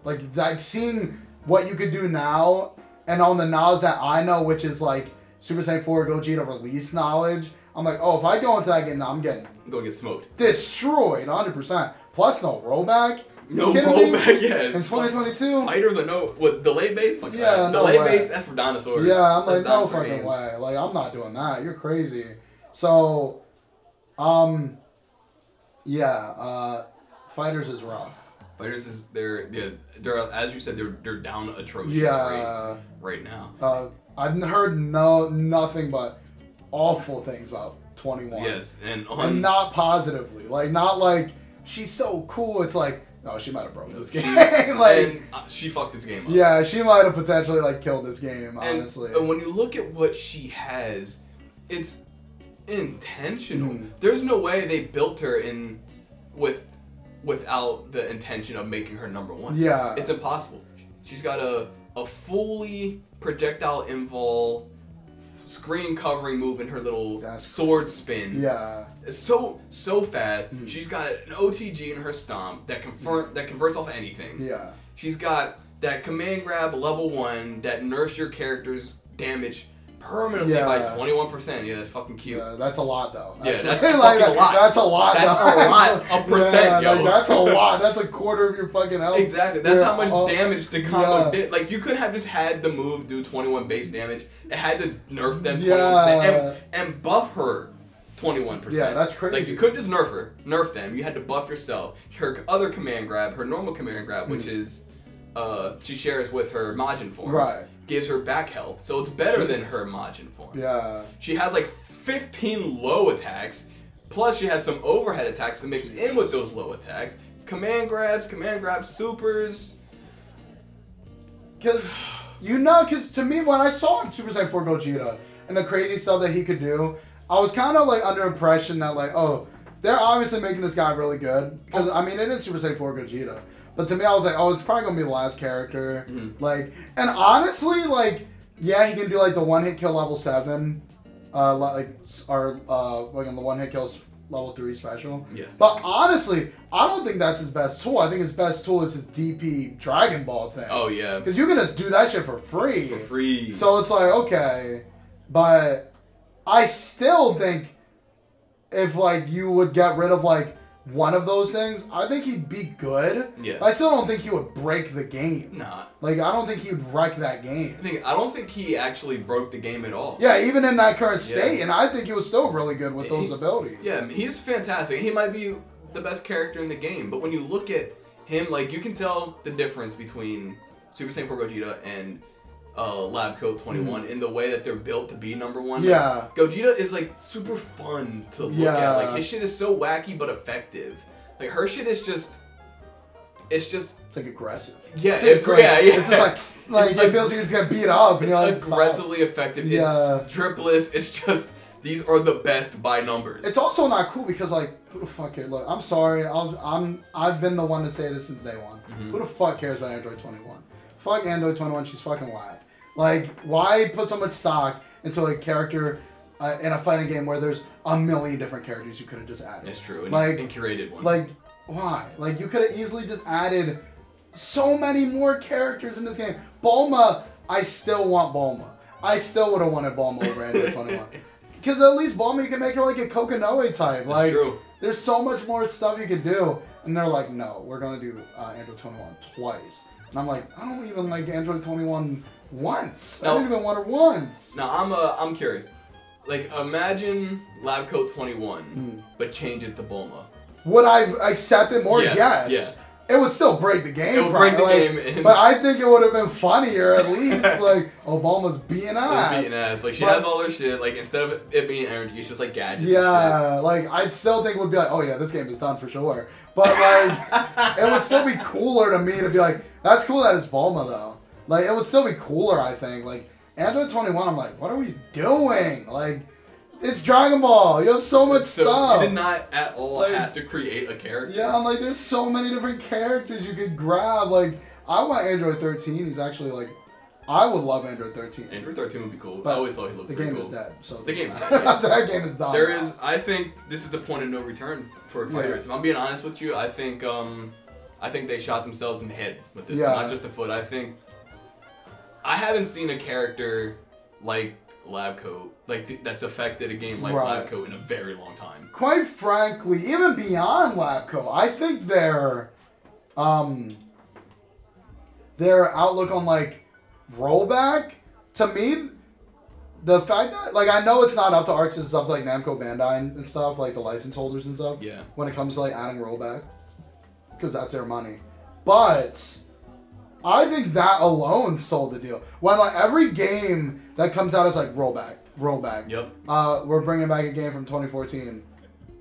like like seeing what you could do now and on the knowledge that I know, which is like Super Saiyan 4 Gogeta release knowledge, I'm like, oh, if I go into that game now, I'm getting I'm gonna get smoked. destroyed 100%. Plus, no rollback. No rollback. Yeah. In it's 2022? Fighters are no what delay base. Fuck Yeah, that. delay base. That's for dinosaurs. Yeah, I'm That's like, no fucking games. way. Like, I'm not doing that. You're crazy. So, um, yeah, uh, Fighters is rough. Fighters is they're yeah they're as you said they're they're down atrocious right, Yeah, right now. uh, I've heard no nothing but awful things about 21. Yes, and and not positively. Like, not like she's so cool. It's like, oh, she might have broken this she, game. like, and, uh, she fucked this game up. yeah, she might have potentially like killed this game. And, Honestly, and when you look at what she has, it's intentional. Mm. There's no way they built her in with without the intention of making her number one. yeah, It's impossible. She's got a a fully projectile invol screen covering move in her little That's- sword spin. yeah, It's so so fast. Mm. She's got an OTG in her stomp that convert that converts off anything. yeah. She's got that command grab level one that nerfs your character's damage permanently by 21%. Yeah, that's fucking cute. Yeah, that's a lot though. Yeah, Actually. that's Like, a lot. That's a lot. That's though. a lot of percent, yeah, yo. Like, that's a lot. That's a quarter of your fucking health. Exactly. That's Yeah, how much damage the combo yeah. did. Like you could have just had the move do 21 base damage. It had to nerf them Yeah. and, and buff her 21%. Yeah, that's crazy. Like you couldn't just nerf her, nerf them. You had to buff yourself. Her other command grab, her normal command grab, which is uh she shares with her Majin form. Hmm. Right. Gives her back health, so it's better than her Majin form. Yeah. She has like 15 low attacks, plus she has some overhead attacks to mix in with those low attacks. Command grabs, command grabs, supers. Because, you know, because to me, when I saw Super Saiyan 4 Gogeta and the crazy stuff that he could do, I was kind of like under impression that, like, oh, they're obviously making this guy really good. Because, oh. I mean, it is Super Saiyan 4 Gogeta. But to me, I was like, oh, it's probably going to be the last character. Mhm. Like, and honestly, like, yeah, he can do, like, the one hit kill level 7. Uh, like, or, uh, like, on the one hit kills level three special. Yeah. But honestly, I don't think that's his best tool. I think his best tool is his DP Dragon Ball thing. Oh yeah. Because you can just do that shit for free. For free. So it's like okay, but I still think if like you would get rid of like one of those things, I think he'd be good. Yeah. I still don't think he would break the game. nah. Like I don't think he would wreck that game. I think I don't think he actually broke the game at all. Yeah, even in that current Yeah. state, and I think he was still really good with those He's- abilities. Yeah, he's fantastic. He might be the best character in the game, but when you look at him, like you can tell the difference between Super Saiyan 4 Gogeta and uh, Lab Coat 21 in the way that they're built to be number one. Yeah. Gogeta is like super fun to look Yeah. at. Like his shit is so wacky but effective. Like her shit is just, it's just It's like aggressive. yeah, It's it's, like, yeah, yeah. It's just like like It's it like- feels like you're just gonna beat up, and It's you're like stop. aggressively effective. Yeah. It's dripless. It's just these are the best by numbers. It's also not cool because like who the fuck cares? Look, I'm sorry. I'll, I'm I've been the one to say this since day one. Mm-hmm. Who the fuck cares about Android 21? Fuck Android 21. She's fucking whack. Like why put so much stock into a character uh, in a fighting game where there's a million different characters you could have just added? It's true. And, Like- and curated one. Like why? Like you could have easily just added so many more characters in this game. Bulma, I still want Bulma. I still would have wanted Bulma over Android 21. Because at least Bulma, you can make her like a Kokonoe type. like, true. there's so much more stuff you could do. And they're like, no, we're going to do uh, Android 21 twice. And I'm like, I don't even like Android 21 once. I No. didn't even want her once. Now I'm uh, I'm curious. Like imagine Lab Coat 21, Hmm. but change it to Bulma. Would I accept it more? Yes, Yes. yeah. It would still break the game. It would break the probably, game and- but I think it would have been funnier at least. like Bulma's being It's ass. beating ass. Like she But- has all her shit. Like instead of it being energy, it's just like gadgets. Yeah, like I still think it would be like, oh yeah, this game is done for sure. But like, it would still be cooler to me to be like, that's cool that it's Bulma though. Like it would still be cooler, I think. Like Android 21, I'm like, what are we doing? Like, it's Dragon Ball. You have so much. So stuff. you did not at all Like- have to create a character. Yeah, I'm like, there's so many different characters you could grab. Like, I want Android 13. He's actually like, I would love Android 13. Android 13 would be cool. But I always thought he looked The game cool. is dead. So The game's dead, yeah. that game is done. There now. is, I think, this is the point of no return for Yeah. fighters. If I'm being honest with you, I think, um, I think they shot themselves in the head with this. Yeah. Not just the foot. I think, I haven't seen a character like Labcoat, like th- that's affected a game like Right. Labcoat in a very long time. quite frankly, even beyond Labco, I think their um their outlook on like rollback to me the fact that like I know it's not up to Arcs and stuff like Namco Bandai and, and stuff like the license holders and stuff Yeah. when it comes to like adding rollback because that's their money, but I think that alone sold the deal. When like every game that comes out is like rollback, rollback. Yep. Uh, we're bringing back a game from 2014.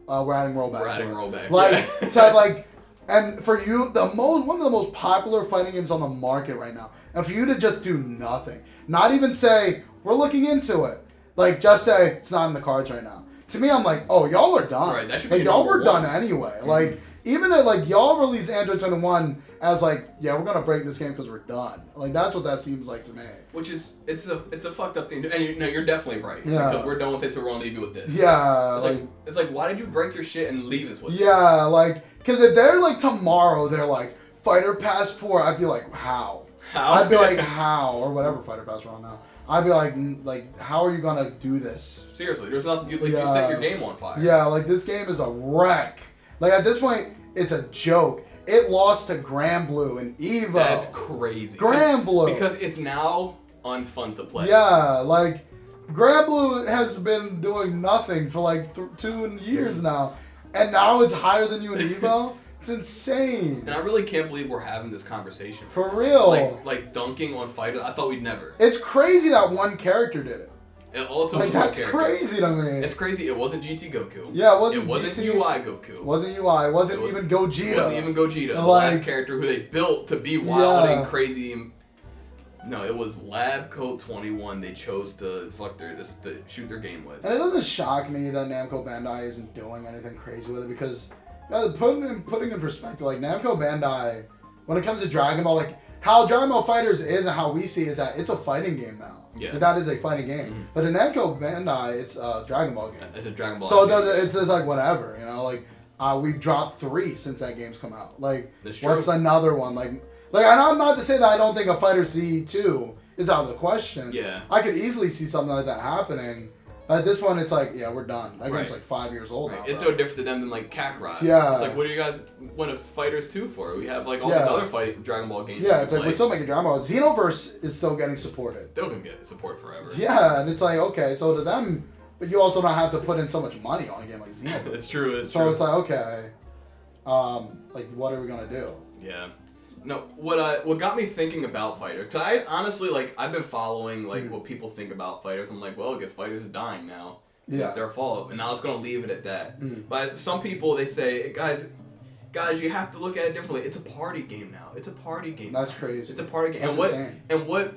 Uh, we're adding rollback. We're adding rollback, Like yeah. to like, and for you, the most one of the most popular fighting games on the market right now, and for you to just do nothing, not even say we're looking into it, like just say it's not in the cards right now. To me, I'm like, oh, y'all are done. Right, that should like be y'all were one. done anyway. Like even at like y'all release Android 21 as like, yeah, we're gonna break this game because we're done. Like that's what that seems like to me. Which is, it's a, it's a fucked up thing. to- And you, no, you're definitely right. Yeah. Because we're done with it, so we're gonna leave you with this. Yeah, It's like, it's like, why did you break your shit and leave us with it? Yeah, like, because if they're like tomorrow, they're like Fighter Pass Four. I'd be like, how? How? I'd be like, how or whatever Fighter Pass we're on now. I'd be like, like, how are you gonna do this? Seriously, there's nothing. You, like, you set your game on fire. Yeah, like this game is a wreck. Like at this point, it's a joke. It lost to Granblue and Evo. That's crazy. Granblue. Because it's now unfun to play. Yeah, like Granblue has been doing nothing for like th- two years mm-hmm. now, and now it's higher than you in Evo. it's insane. And I really can't believe we're having this conversation. For real. Like, like dunking on fighters. I thought we'd never. it's crazy that one character did it. It all Like that's character. crazy to me. It's crazy. It wasn't GT Goku. Yeah, it wasn't It wasn't GT. UI Goku. It wasn't UI. It wasn't It was- even Gogeta. It wasn't even Gogeta. The last character who they built to be wild Yeah. and crazy. No, it was Lab Coat 21. They chose to fuck their this to shoot their game with. And it doesn't shock me that Namco Bandai isn't doing anything crazy with it because uh, putting in, putting in perspective, like Namco Bandai when it comes to Dragon Ball, like how Dragon Ball FighterZ is and how we see is that it's a fighting game now. Yeah. That is a fighting game. Mhm. But in Namco Bandai, it's a Dragon Ball game. It's a Dragon Ball. So it does. It's just like whatever, you know. Like uh, we've dropped three since that game's come out. Like what's another one? Like like I'm not to say that I don't think a FighterZ two is out of the question. Yeah. I could easily see something like that happening. At this one, it's like yeah, we're done. That Right. game's like five years old now. It's bro. no different to them than like Kakarot. Yeah. It's like, what do you guys want a Fighters 2 for? We have like all these Yeah. other fight Dragon Ball games. yeah, it's like we're still making Dragon Ball. Xenoverse is still getting supported. Still can get support forever. Yeah, and it's like okay, so to them, but you also don't have to put in so much money on a game like Xenoverse. it's true. It's so true. it's like okay, um, like what are we gonna do? Yeah. No, what uh, what got me thinking about Fighter? Cause I honestly like I've been following like Mm. what people think about fighters. I'm like, well, I guess fighters is dying now. Yeah. It's their fault, and I was gonna leave it at that. Mm. But some people they say, guys, guys, you have to look at it differently. It's a party game now. It's a party game. That's crazy. It's a party game. That's and what insane. and what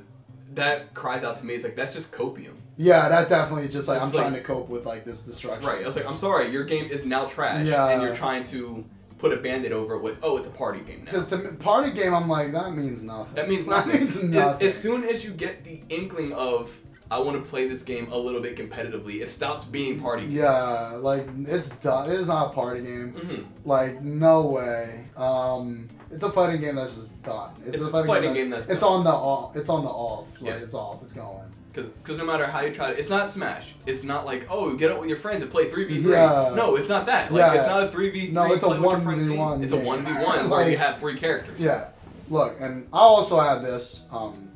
that cries out to me is like that's just copium. Yeah, that definitely just like It's I'm like- trying to cope with like this destruction. Right. I was like, I'm sorry, your game is now trash, Yeah. and you're trying to put a band-aid over it with, oh, it's a party game now. Because me, party game, I'm like that means nothing. That means That nothing. means As- nothing. As soon as you get the inkling of I want to play this game a little bit competitively, it stops being party game. yeah, like it's done. It is not a party game. hmm Like no way. Um, it's a fighting game that's just done. It's, It's a a fighting, fighting game, game that's, that's it's done. on the off. It's on the off. Like Yes. it's off. It's going. Because no matter how you try to, it's not Smash. It's not like oh, you get out with your friends and play three v three. Yeah. No, it's not that. Like Yeah. it's not a three v three. No, it's a play with your friends 1v1 game. It's a one v one where Like- you have three characters. Yeah. Look, and I also add this. Um,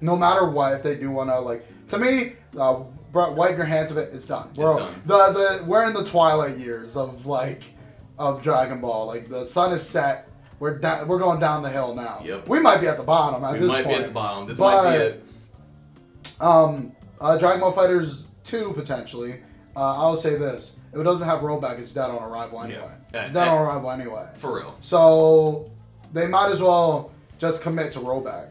no matter what, if they do want to like, to me, uh, wipe your hands of it. It's done. We're, done. The the we're in the twilight years of like of Dragon Ball. Like the sun is set. We're down. We're going down the hill now. Yep. We might be at the bottom at We this might point. be at the bottom. This might be it. Um, uh, Dragon Ball FighterZ two potentially. Uh, I will say this: if it doesn't have rollback, it's dead on arrival anyway. Yeah. It's dead on arrival anyway. For real. So they might as well just commit to rollback.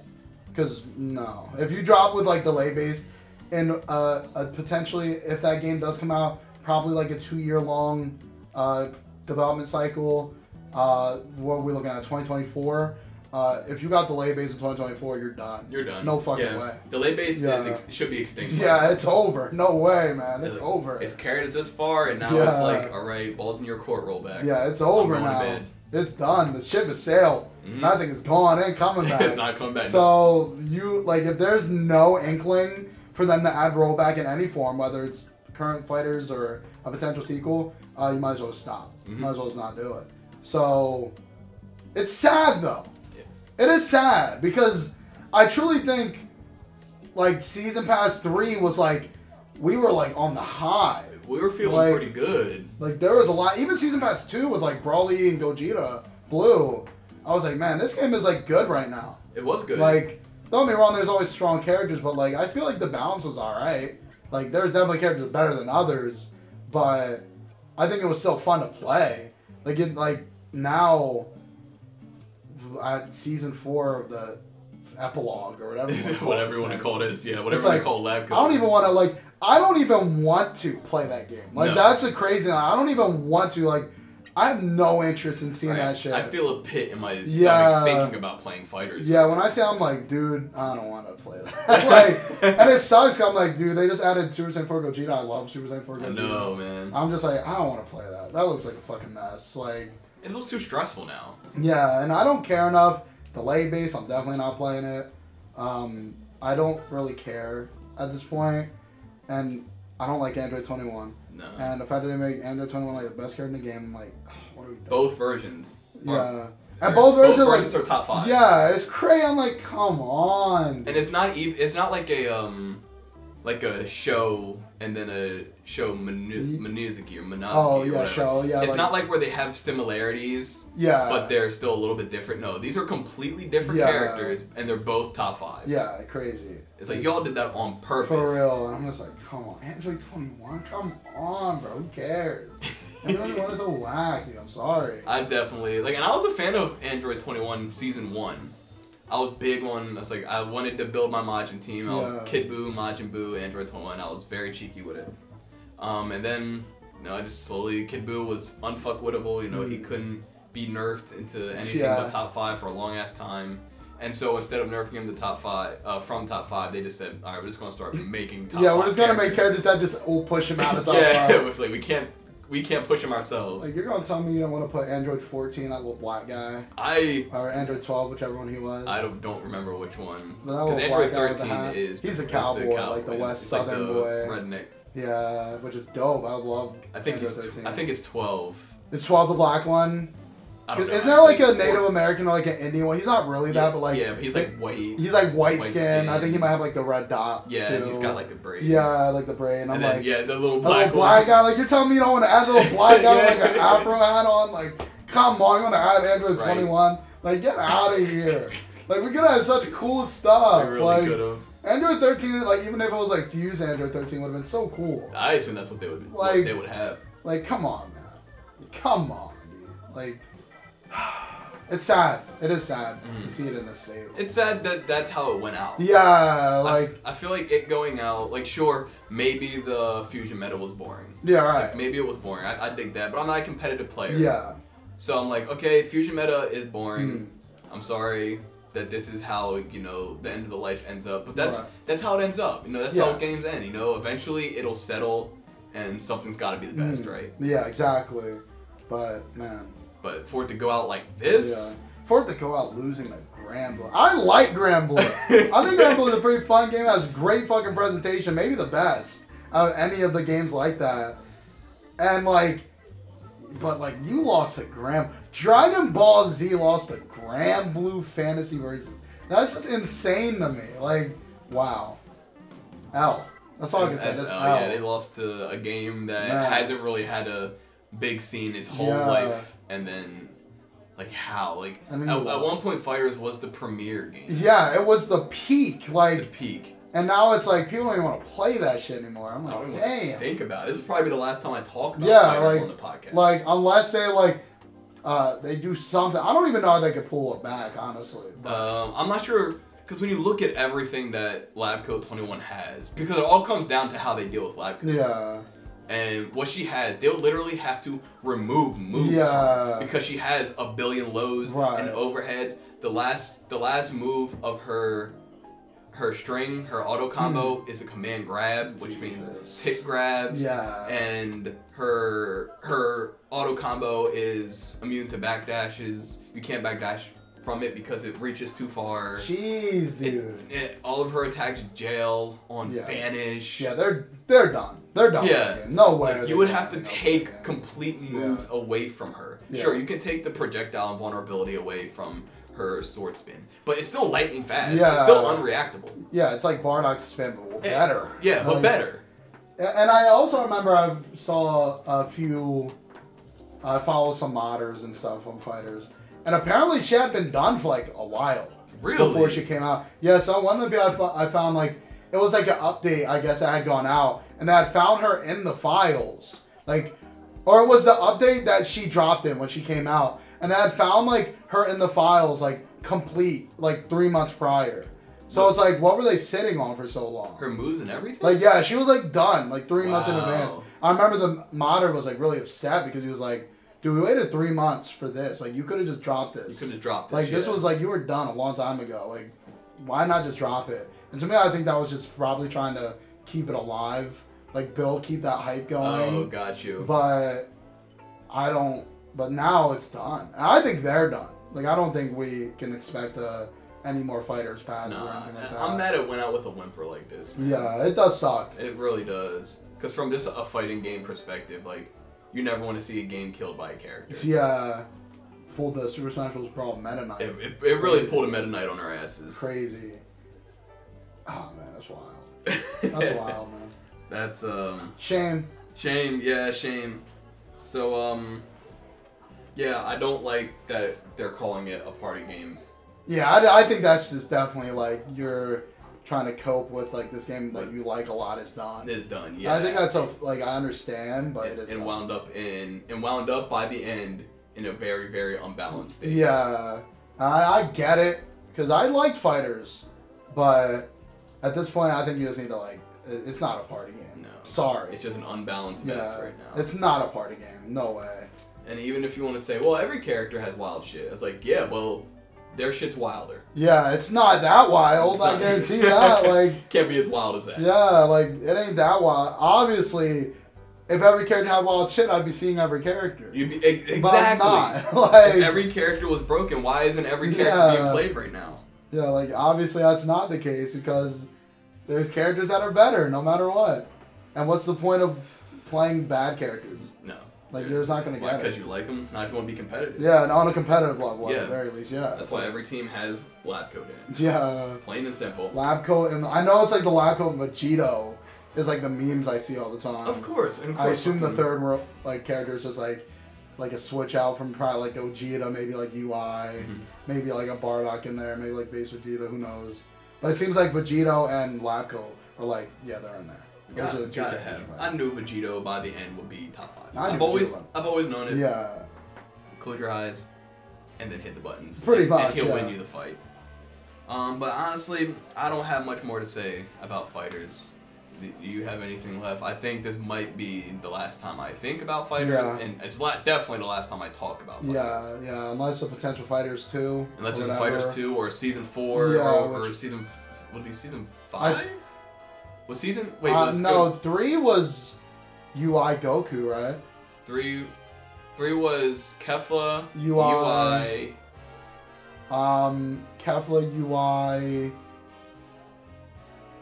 Because no, if you drop with like delay based, and uh, uh, potentially if that game does come out, probably like a two year long uh, development cycle. Uh, what are we looking at? 2024. Uh, if you got delay based in 2024, you're done. You're done. No fucking yeah. way. Delay base Yeah. is ex- should be extinct. Yeah, it's over. No way, man. It's It's- over. It's carried us this far, and now it's like, all right, balls in your court, rollback. yeah, it's over now. It's done. The ship has sailed. Mhm. That thing is gone. Ain't coming back. it's not coming back. So you like if there's no inkling for them to add rollback in any form, whether it's current fighters or a potential sequel, uh, you might as well just stop. Mhm. Might as well just not do it. So it's sad though. It is sad because I truly think like season pass three was like we were like on the high. we were feeling like- pretty good. Like there was a lot. Even season pass two with like Broly and Gogeta Blue. I was like, man, this game is like good right now. It was good. Like, don't get me wrong, there's always strong characters, but like I feel like the balance was alright. Like there's definitely characters better than others, but I think it was still fun to play. Like it like now at season four of the epilogue or whatever you wanna call whatever you want to call this, yeah, whatever It's you like, call lab I don't even want to like. I don't even want to play that game. Like No. that's a crazy. thing. I don't even want to. Like, I have no interest in seeing I, that shit. I feel a pit in my stomach Yeah. thinking about playing fighters. yeah, when I say I'm like, dude, I don't want to play that. like, and it sucks. I'm like, dude, they just added Super Saiyan 4 Gogeta. I love Super Saiyan 4 Gogeta. I know, man. I'm just like, I don't want to play that. That looks like a fucking mess. Like, It looks too stressful now. yeah, and I don't care enough. Delay base, I'm definitely not playing it. Um, I don't really care at this point, and I don't like Android 21. No. And the fact that they make Android 21 like the best character in the game, I'm like, what are we doing? Both versions. are- Yeah. And both versions, are like, are top five. yeah, it's crazy. I'm like, come on. And it's not even. It's not like a um, like a show and then a show Manu- Ye- Manuzuki or Monozuki. Oh yeah, show yeah. It's like, not like where they have similarities, yeah, but they're still a little bit different. No, these are completely different Yeah. characters, and they're both top five. yeah, crazy. It's like y'all did that on purpose. For real, and I'm just like, come on, Android 21, come on, bro, who cares? Android 21 is a whack, dude. I'm sorry. I definitely like, and I was a fan of Android 21 season one. I was big on. I was like, I wanted to build my Majin team. I was Yeah. Kid Buu, Majin Buu, Android 21. I was very cheeky with it. Um, and then, you know, I just slowly Kid Buu was unfuckwittable. You know, he Mm. couldn't be nerfed into anything Yeah. but top five for a long ass time. And so instead of nerfing him to top five uh, from top five, they just said, "All right, we're just gonna start making top yeah, we're just gonna make characters that just will push him out of top yeah, five. it was like we can't we can't push him ourselves. Like you're gonna tell me you don't want to put Android 14, that little black guy, I or Android 12, whichever one he was. I don't, don't remember which one because Android black guy with the 13 is he's a the cowboy, like the West like Southern the boy. redneck. Yeah, which is dope. I love. I think Android he's 13. I think it's 12. Is 12 the black one? I don't know. Isn't there like a Native American or like an Indian one? He's not really yeah, that, but like yeah, but he's like white. he's like white, white skin. I think he might have like the red dot. yeah, too. he's got like the braid. Yeah, like the braid. And I'm then like, yeah, the little black little black guy. Like you're telling me you don't want to add the little black guy with like an afro hat on? Like, come on, you want to add Android Right. 21? Like, get out of here. Like we could have such cool stuff. I really like could have. Android 13, like even if it was like Fuse Android 13, would have been so cool. I assume that's what they would what Like- they would have. Like, come on, man. Come on, dude. Like, it's sad. It is sad Mhm. to see it in this state. It's sad that that's how it went out. Yeah, like, I, feel like it going out. Like sure, maybe the fusion meta was boring. yeah, Like, right. maybe it was boring. I, I dig that, but I'm not a competitive player. Yeah. So I'm like, okay, fusion meta is boring. Mm. I'm sorry that this is how you know the end of the life ends up, but that's Right. that's how it ends up. You know, that's Yeah. how games end. You know, eventually it'll settle, and something's got to be the best, Mm. right? Yeah, exactly. But, man. But for it to go out like this, Yeah. For it to go out losing to Granblue. I like Granblue. I think Granblue is a pretty fun game. It has great fucking presentation. Maybe the best out of any of the games like that. And like, but like you lost to Gram. Dragon Ball Z lost to Granblue Fantasy version. That's just insane to me. Like, wow. L. That's all I can say. That's L, L. yeah, they lost to a game that Man. hasn't really had a big scene its whole Yeah. life, and then like how like at, at one point Fighters was the premier game, yeah, it was the peak. the Like, peak. and now it's like people don't even want to play that shit anymore. I'm like, damn. think about it. This is probably the last time I talk about Yeah, Fighters like- on the podcast. Like unless they like uh they do something. I don't even know how they could pull it back, honestly. Um, I'm not sure because when you look at everything that Labco 21 has, because it all comes down to how they deal with Labco. yeah. And what she has, they'll literally have to remove moves Yeah. because she has a billion lows Right. and overheads. The last, the last move of her, her string, her auto combo hmm. is a command grab, which. Jesus. means tick grabs. Yeah. And her her auto combo is immune to backdashes. You can't backdash from it because it reaches too far. Jeez, It- dude. it- all of her attacks jail on Yeah. vanish. yeah, they're they're done. They're done. Yeah. No way. Like, you would have to take again. complete moves away from her. Yeah. Sure, you can take the projectile and vulnerability away from her sword spin, but it's still lightning fast. Yeah. It's still unreactable. Yeah, it's like Bardock's spin, but Eh, better. Yeah, but Like, better. And I also remember I saw a few. I follow some modders and stuff on fighters, and apparently she had been done for like a while. Really? before she came out. Yeah, so one of the I, I found like it was like an update, I guess, that had gone out, and I had found her in the files, like, or it was the update that she dropped in when she came out, and I had found like her in the files, like complete, like three months prior. So it's like, what were they sitting on for so long? Her moves and everything. Like, yeah, she was like done, like three months in advance. I remember the modder was like really upset because he was like, "Dude, we waited three months for this. Like, you could have just dropped this." you could have dropped this. Like this was like you were done a long time ago. Like, why not just drop it? And to me, I think that was just probably trying to keep it alive, like build, keep that hype going. Oh, got you. But I don't. But now it's done. I think they're done. Like I don't think we can expect uh, any more fighters pass or Nah, anything like that. I'm mad it went out with a whimper like this. Man. Yeah, it does suck. It really does. Because from just a fighting game perspective, like, you never want to see a game killed by a character. Yeah, pulled the Super Smash Bros. Brawl Meta Knight. It, it, it really pulled a Meta Knight on our asses. Crazy. Oh man, that's wild. That's wild, man. That's, um, Shame. shame. Yeah, shame. So, um, yeah, I don't like that they're calling it a party game. Yeah, I, I think that's just definitely like you're trying to cope with like this game that you like a lot is done. Is done. Yeah. I think that's a like I understand, but it and wound up in and wound up by the end in a very very unbalanced state. Yeah, I, I get it because I liked fighters, but at this point, I think you just need to like. It- It's not a party game. No. Sorry. It's just an unbalanced mess right now. it's not a party game. No way. And even if you want to say, well, every character has wild shit, it's like, yeah, well, their shit's wilder. Yeah, it's not that wild. It's I not- guarantee that. Like, Can't be as wild as that. yeah, like it ain't that wild. Obviously, if every character had wild shit, I'd be seeing every character. You'd be ex- exactly. not. like, if every character was broken, why isn't every character Yeah. being played right now? yeah, like obviously that's not the case because there's characters that are better no matter what. And what's the point of playing bad characters? No. Like you're just not gonna Why? get Because you like them? Not if you want to be competitive. Yeah, and on a competitive level yeah. at the very least. Yeah, That's why every team has lab coat in. it. Yeah. Plain and simple. Lab coat and I know it's like the lab coat Vegito is like the memes I see all the time. Of course. And of I assume the third world like character is just like like a switch out from probably like Gogeta, maybe like UI, Mhm. maybe like a Bardock in there, maybe like base Vegeta, who knows. But it seems like Vegito and Labco are like, yeah, they're in there. Those Got, are the gotta have. I knew Vegito by the end would be top five. I I've always, Vegito. I've always known it. Yeah. Close your eyes, and then hit the buttons. Pretty and, much, And he'll yeah. win you the fight. Um, but honestly, I don't have much more to say about fighters. Do you have anything left? I think this might be the last time I think about fighters, Yeah. and it's la- definitely the last time I talk about fighters. Yeah, yeah, unless the potential fighters too. Unless there's a. Fighters 2 or season 4 Yeah, or, or season would be season I- 5? was season wait, uh, was no, Go- three was UI Goku, right? 3 3 was Kefla, UI. Um, Kefla UI.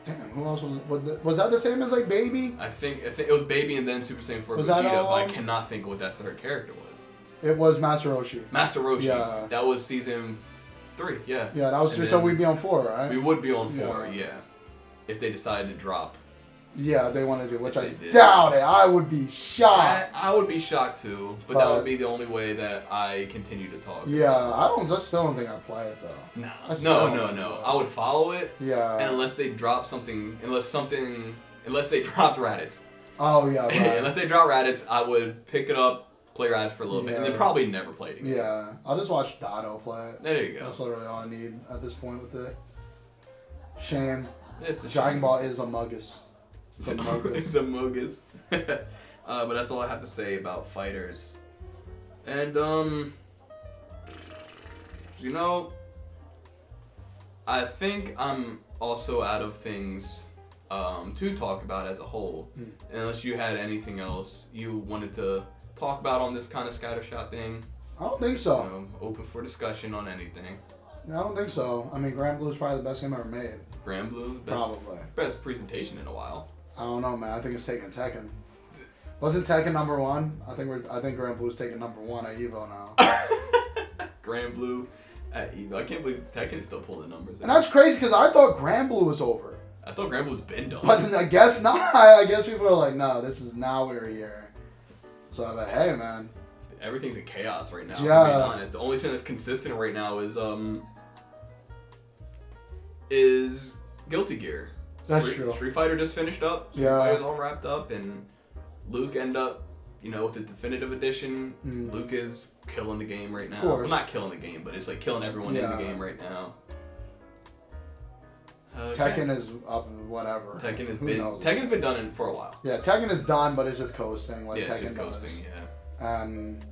Damn, who else was was, the, was that the same as like Baby? I think I think it was Baby and then Super Saiyan 4 Was that, Vegeta, but I um, cannot think of what that third character was. It was Master Roshi. Master Roshi. Yeah. That was season 3, yeah. Yeah, that was And so we'd be on four, right? We would be on 4, Yeah. yeah. If they decided to drop. Yeah, they want to do, which I did. doubt it. I would be shocked. I would be shocked too, but, that would be the only way that I continue to talk. Yeah, I don't. I still don't think I'd play it though. Nah. No, no, no. I would follow it, Yeah. and unless they drop something, unless something, unless they dropped Raditz, oh yeah, right. unless they drop Raditz, I would pick it up, play Raditz for a little bit, and then probably never play it again. yeah, I'll just watch Dotto play it. There you go. That's literally all I need at this point with it. Shame. It's a Dragon shame. Ball is a muggus. It's a a it's a mogus. uh, but that's all I have to say about fighters. And um, you know, I think I'm also out of things um, to talk about as a whole. Hmm. Unless you had anything else you wanted to talk about on this kind of scattershot thing, I don't think you so. know, open for discussion on anything. No, I don't think so. I mean, Granblue is probably the best game I ever made. Granblue, best, Probably. best presentation in a while. I don't know, man. I think it's taking Tekken. Wasn't Tekken number one? I think we're. I think Granblue's taking number one at Evo now. Granblue at Evo. I can't believe Tekken is still pulling the numbers. and that's crazy because I thought Granblue was over, I thought Granblue's been done. but I guess not. I guess people are like, no, this is now we're here. So I'm like, hey, man. Everything's in chaos right now. To Yeah. be honest, the only thing that's consistent right now is um is Guilty Gear. That's Street, true. Street Fighter just finished up. Street Yeah. Fighter's all wrapped up, and Luke end up, you know, with the definitive edition. Mm. Luke is killing the game right now. Well, not killing the game, but it's like killing everyone in the game right now. Uh, Tekken is up, whatever. Tekken has Who been knows? Tekken's been done in for a while. Yeah, Tekken is done, but it's just coasting like yeah, Tekken it's just does. ghosting. Yeah. And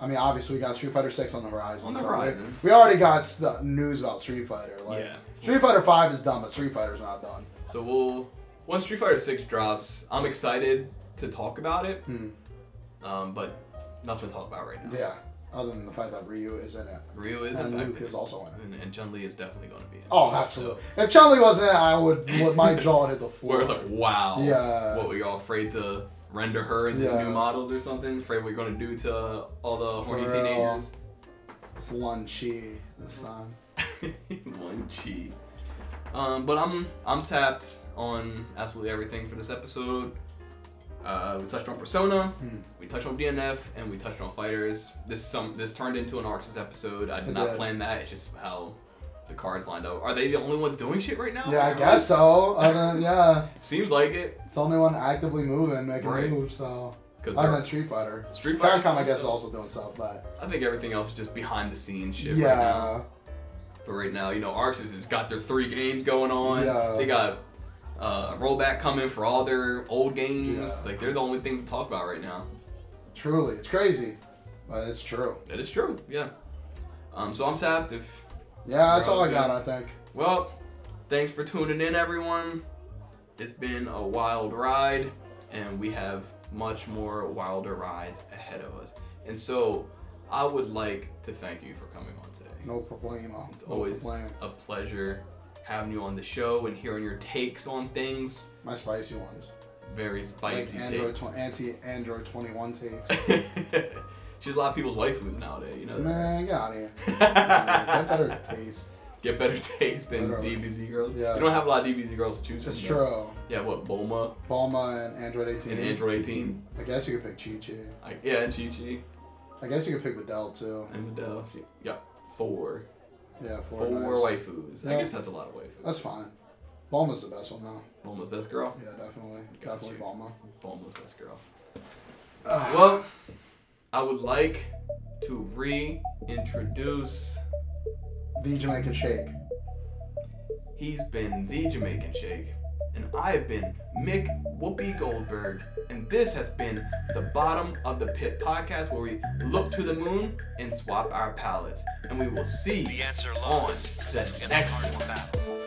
I mean, obviously, we got Street Fighter Six on the horizon. On the so we- We, already got st- news about Street Fighter. Like, Yeah. Street Fighter Five is done, but Street Fighter's not done. So we'll once Street Fighter Six drops, I'm excited to talk about it. Hmm. Um, but nothing to talk about right now. Yeah. Other than the fact that Ryu is in it, Ryu is and Luke effective, is also in it. and, and Chun Li is definitely going to be in. it. Oh, absolutely. If Chun Li wasn't in it, I would. would my jaw hit the floor. Where it's like, wow. Yeah. What were y'all afraid to render her in these Yeah. new models or something? Afraid what you're going to do to all the horny For real. teenagers? It's Lun Chi this time. One chi. Um, but I'm I'm tapped on absolutely everything for this episode. Uh, we touched on Persona, Hmm. we touched on DNF, and we touched on fighters. This some this turned into an ArcSys episode. I did It not did. plan that. It's just how the cards lined up. Are they the only ones doing shit right now? Yeah, I guess so. Other than, yeah, Seems like it. it's the only one actively moving, making Right. moves. So Because other than Street Fighter, Street Fighter. Capcom, I guess, is also doing stuff, but I think everything else is just behind the scenes shit right now. yeah, But right now, you know, ArcSys has got their three games going on. Yeah. They got uh, rollback coming for all their old games. Yeah. Like they're the only things to talk about right now. truly, it's crazy. But it's true. It is true. Yeah. Um. So I'm sapped. If Yeah, that's all all I got. I think. well, thanks for tuning in, everyone. It's been a wild ride, and we have much more wilder rides ahead of us. And so, I would like to thank you for coming. No problemo. It's no always problem. a pleasure having you on the show and hearing your takes on things. my spicy ones. Very spicy like Android takes. tw- anti Android 21 takes. She's a lot of people's waifus nowadays, you know. Man, get out of here. Get better taste. Get better taste than Literally. DBZ girls. Yeah. You don't have a lot of DBZ girls to choose It's from. true. Yeah, what Bulma Bulma and Android 18. and Android 18. I guess you could pick Chi Chi. Yeah, and Chi Chi I guess you could pick Videl too. and Videl. Yeah, four. Yeah, four. Four waifus. I guess that's a lot of waifus. That's fine. Bulma's the best one though. Bulma's best girl. Yeah, definitely. Got definitely you. Bulma. Bulma's best girl. Ugh. Well, I would like to reintroduce. the Jamaican Shake. He's been the Jamaican Shake, and I've been Mick Whoopi Goldberg, and this has been the Bottom of the Pit podcast where we look to the moon and swap our palettes, and we will see The answer on the next one.